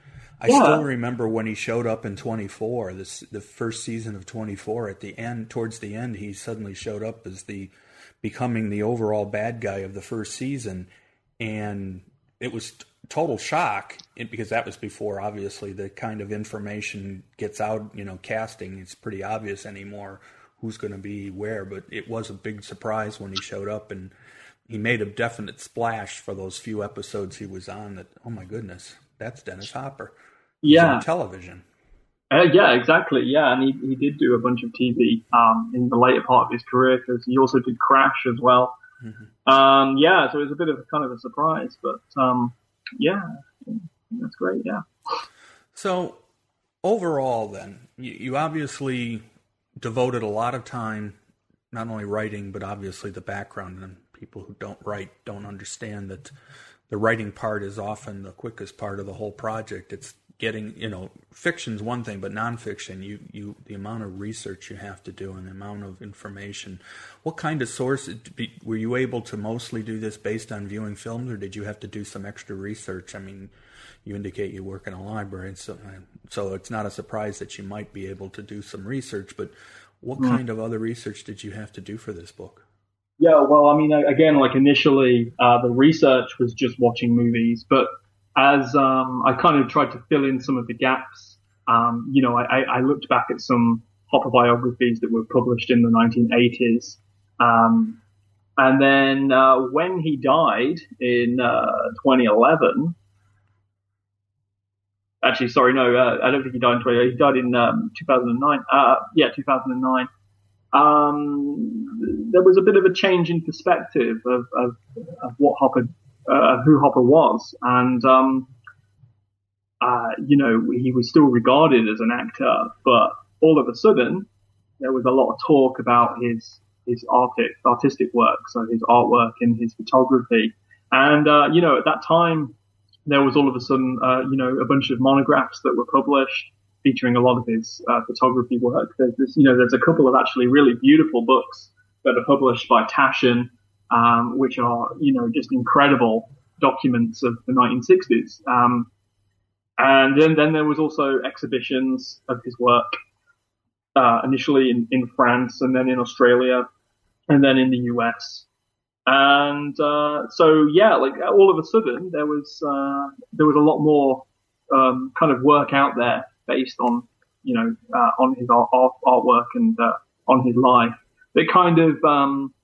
I Yeah. still remember when he showed up in 24, this the first season of 24. At the end, towards the end, he suddenly showed up as the becoming the overall bad guy of the first season, and it was t- total shock because that was before obviously the kind of information gets out. You know, casting it's pretty obvious anymore who's going to be where, but it was a big surprise when he showed up and he made a definite splash for those few episodes he was on. That oh my goodness, that's Dennis Hopper. Yeah. on television. Uh, yeah, exactly. Yeah, and he, he did do a bunch of TV um, in the later part of his career because he also did Crash as well. Um, yeah, so it was a bit of a kind of a surprise, but um, yeah, that's great. Yeah. So overall, then you, you obviously devoted a lot of time not only writing but obviously the background. And people who don't write don't understand that the writing part is often the quickest part of the whole project. It's getting you know fiction's one thing, but nonfiction you you the amount of research you have to do and the amount of information. What kind of source were you able to mostly do this based on viewing films, or did you have to do some extra research? I mean, you indicate you work in a library, and so so it's not a surprise that you might be able to do some research. But what kind of other research did you have to do for this book? Yeah, well, I mean, again, like initially, uh, the research was just watching movies, but as um, I kind of tried to fill in some of the gaps, um, you know, I, I looked back at some Hopper biographies that were published in the 1980s. Um, and then uh, when he died in uh, 2011, actually, sorry, no, uh, I don't think he died in 2011. He died in um, 2009. Uh, yeah, 2009 um, there was a bit of a change in perspective of, of, of what Hopper, uh, who Hopper was, and um, uh, you know he was still regarded as an actor, but all of a sudden there was a lot of talk about his his artistic artistic work, so his artwork and his photography, and uh, you know at that time there was all of a sudden uh, you know a bunch of monographs that were published featuring a lot of his uh, photography work. There's this, you know, there's a couple of actually really beautiful books that are published by Taschen, um, which are, you know, just incredible documents of the 1960s. Um, and then, then there was also exhibitions of his work, uh, initially in, in France and then in Australia and then in the US. And, uh, so yeah, like all of a sudden there was, uh, there was a lot more, um, kind of work out there based on, you know, uh, on his art, art, artwork and uh, on his life. That kind of um,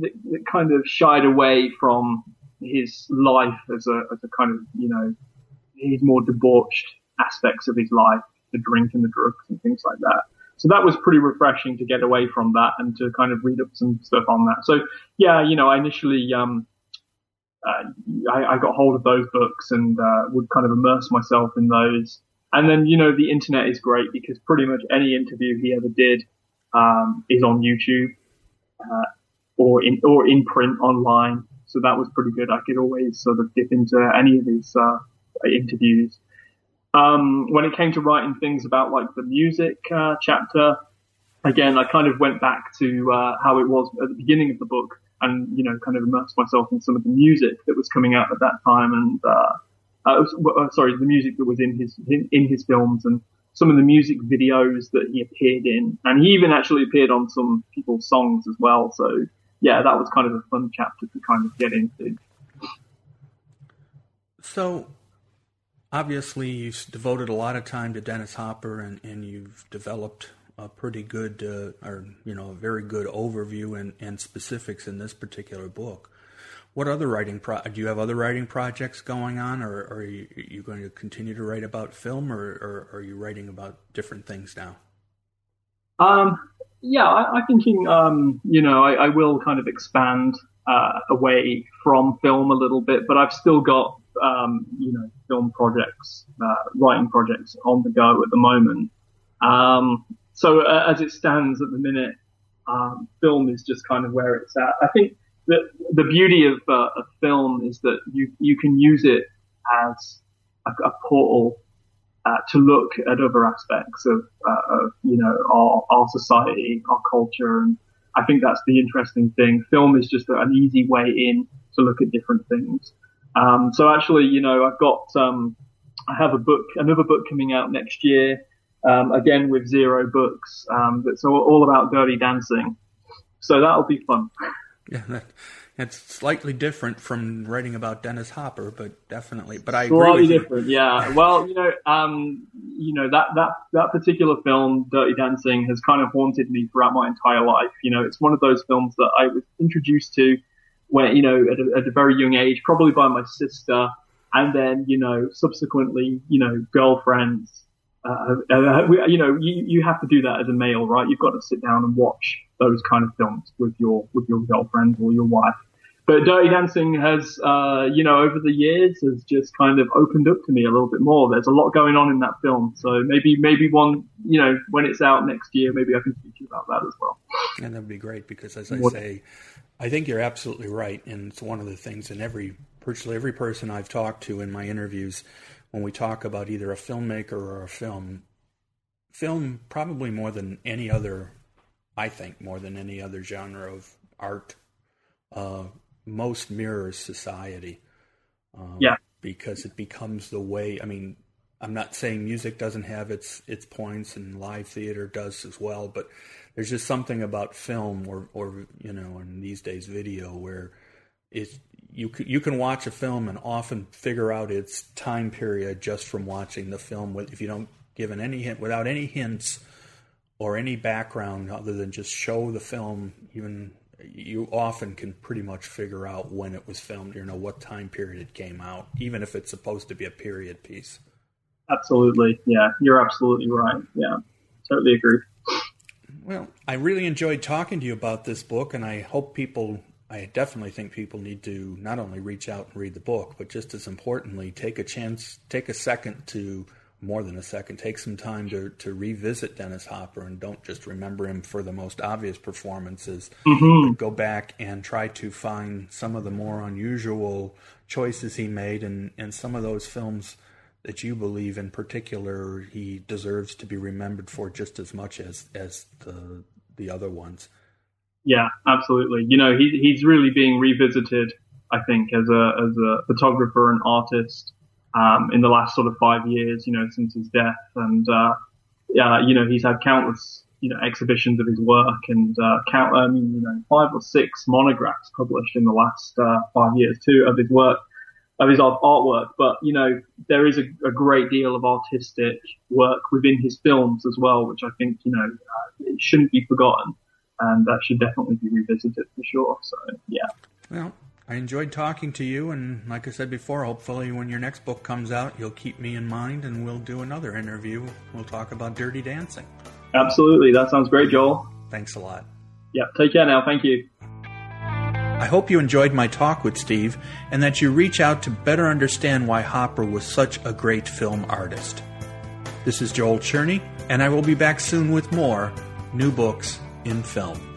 that, that kind of shied away from his life as a as a kind of you know his more debauched aspects of his life, the drink and the drugs and things like that. So that was pretty refreshing to get away from that and to kind of read up some stuff on that. So yeah, you know, I initially um, uh, I, I, got hold of those books and uh, would kind of immerse myself in those. And then, you know, the internet is great because pretty much any interview he ever did um, is on YouTube uh, or in or in print online. So that was pretty good. I could always sort of dip into any of his uh, interviews. Um, when it came to writing things about like the music uh, chapter, again, I kind of went back to uh, how it was at the beginning of the book and, you know, kind of immersed myself in some of the music that was coming out at that time and uh, uh, sorry, the music that was in his in, in, his films and some of the music videos that he appeared in, and he even actually appeared on some people's songs as well. So yeah, that was kind of a fun chapter to kind of get into. So obviously, you've devoted a lot of time to Dennis Hopper, and, and you've developed a pretty good, uh, or you know, a very good overview and, and specifics in this particular book. What other writing pro- do you have? Other writing projects going on, or, or are, you, are, you, going to continue to write about film, or, or, are you writing about different things now? Um, yeah, I, am thinking, um, you know, I, I, will kind of expand uh, away from film a little bit, but I've still got, um, you know, film projects, uh, writing projects on the go at the moment. Um, so uh, as it stands at the minute, um, film is just kind of where it's at. I think the the beauty of uh, a film is that you you can use it as a, a portal uh, to look at other aspects of, uh, of you know our our society, our culture, and I think that's the interesting thing. Film is just an easy way in to look at different things. Um, so actually, you know, I've got, um, I have a book, another book coming out next year, um, again with zero books, um, that's all, about dirty dancing. So that'll be fun. <laughs> Yeah, it's slightly different from writing about Dennis Hopper, but definitely. But I slightly different, yeah. Well, you know, um, you know that that that particular film, Dirty Dancing, has kind of haunted me throughout my entire life. You know, it's one of those films that I was introduced to when you know at a, at a very young age, probably by my sister, and then you know subsequently, you know, girlfriends. Uh, uh, you know, you, you have to do that as a male, right? You've got to sit down and watch those kind of films with your with your girlfriend or your wife. But Dirty Dancing has, uh, you know, over the years has just kind of opened up to me a little bit more. There's a lot going on in that film, so maybe maybe one, you know, when it's out next year, maybe I can speak to you about that as well. And that would be great because, as I say, I think you're absolutely right, and it's one of the things in every virtually every person I've talked to in my interviews when we talk about either a filmmaker or a film. Film probably more than any other, I think more than any other genre of art. Uh, most mirrors society. Um, yeah. Because it becomes the way. I mean, I'm not saying music doesn't have its its points, and live theater does as well. But there's just something about film, or or you know, in these days, video, where it's you you can watch a film and often figure out its time period just from watching the film. If you don't given any hint, without any hints or any background other than just show the film, even you often can pretty much figure out when it was filmed, you know, what time period it came out, even if it's supposed to be a period piece. Absolutely. Yeah, you're absolutely right. Yeah, totally agree. Well, I really enjoyed talking to you about this book, and I hope people, I definitely think people need to not only reach out and read the book, but just as importantly, take a chance, take a second to more than a second. Take some time to, to revisit Dennis Hopper and don't just remember him for the most obvious performances. Mm-hmm. Go back and try to find some of the more unusual choices he made and, and some of those films that you believe in particular he deserves to be remembered for just as much as, as the the other ones. Yeah, absolutely. You know, he, he's really being revisited, I think, as a as a photographer and artist um, in the last sort of five years, you know, since his death. And, uh, yeah, you know, he's had countless, you know, exhibitions of his work and, uh, count, I mean, you know, five or six monographs published in the last, uh, five years too of his work, of his artwork. But, you know, there is a, a great deal of artistic work within his films as well, which I think, you know, uh, it shouldn't be forgotten and that should definitely be revisited for sure. So, yeah. Well, I enjoyed talking to you, and like I said before, hopefully when your next book comes out, you'll keep me in mind and we'll do another interview. We'll talk about dirty dancing. Absolutely. That sounds great, Joel. Thanks a lot. Yeah, take care now. Thank you. I hope you enjoyed my talk with Steve and that you reach out to better understand why Hopper was such a great film artist. This is Joel Cherney, and I will be back soon with more new books in film.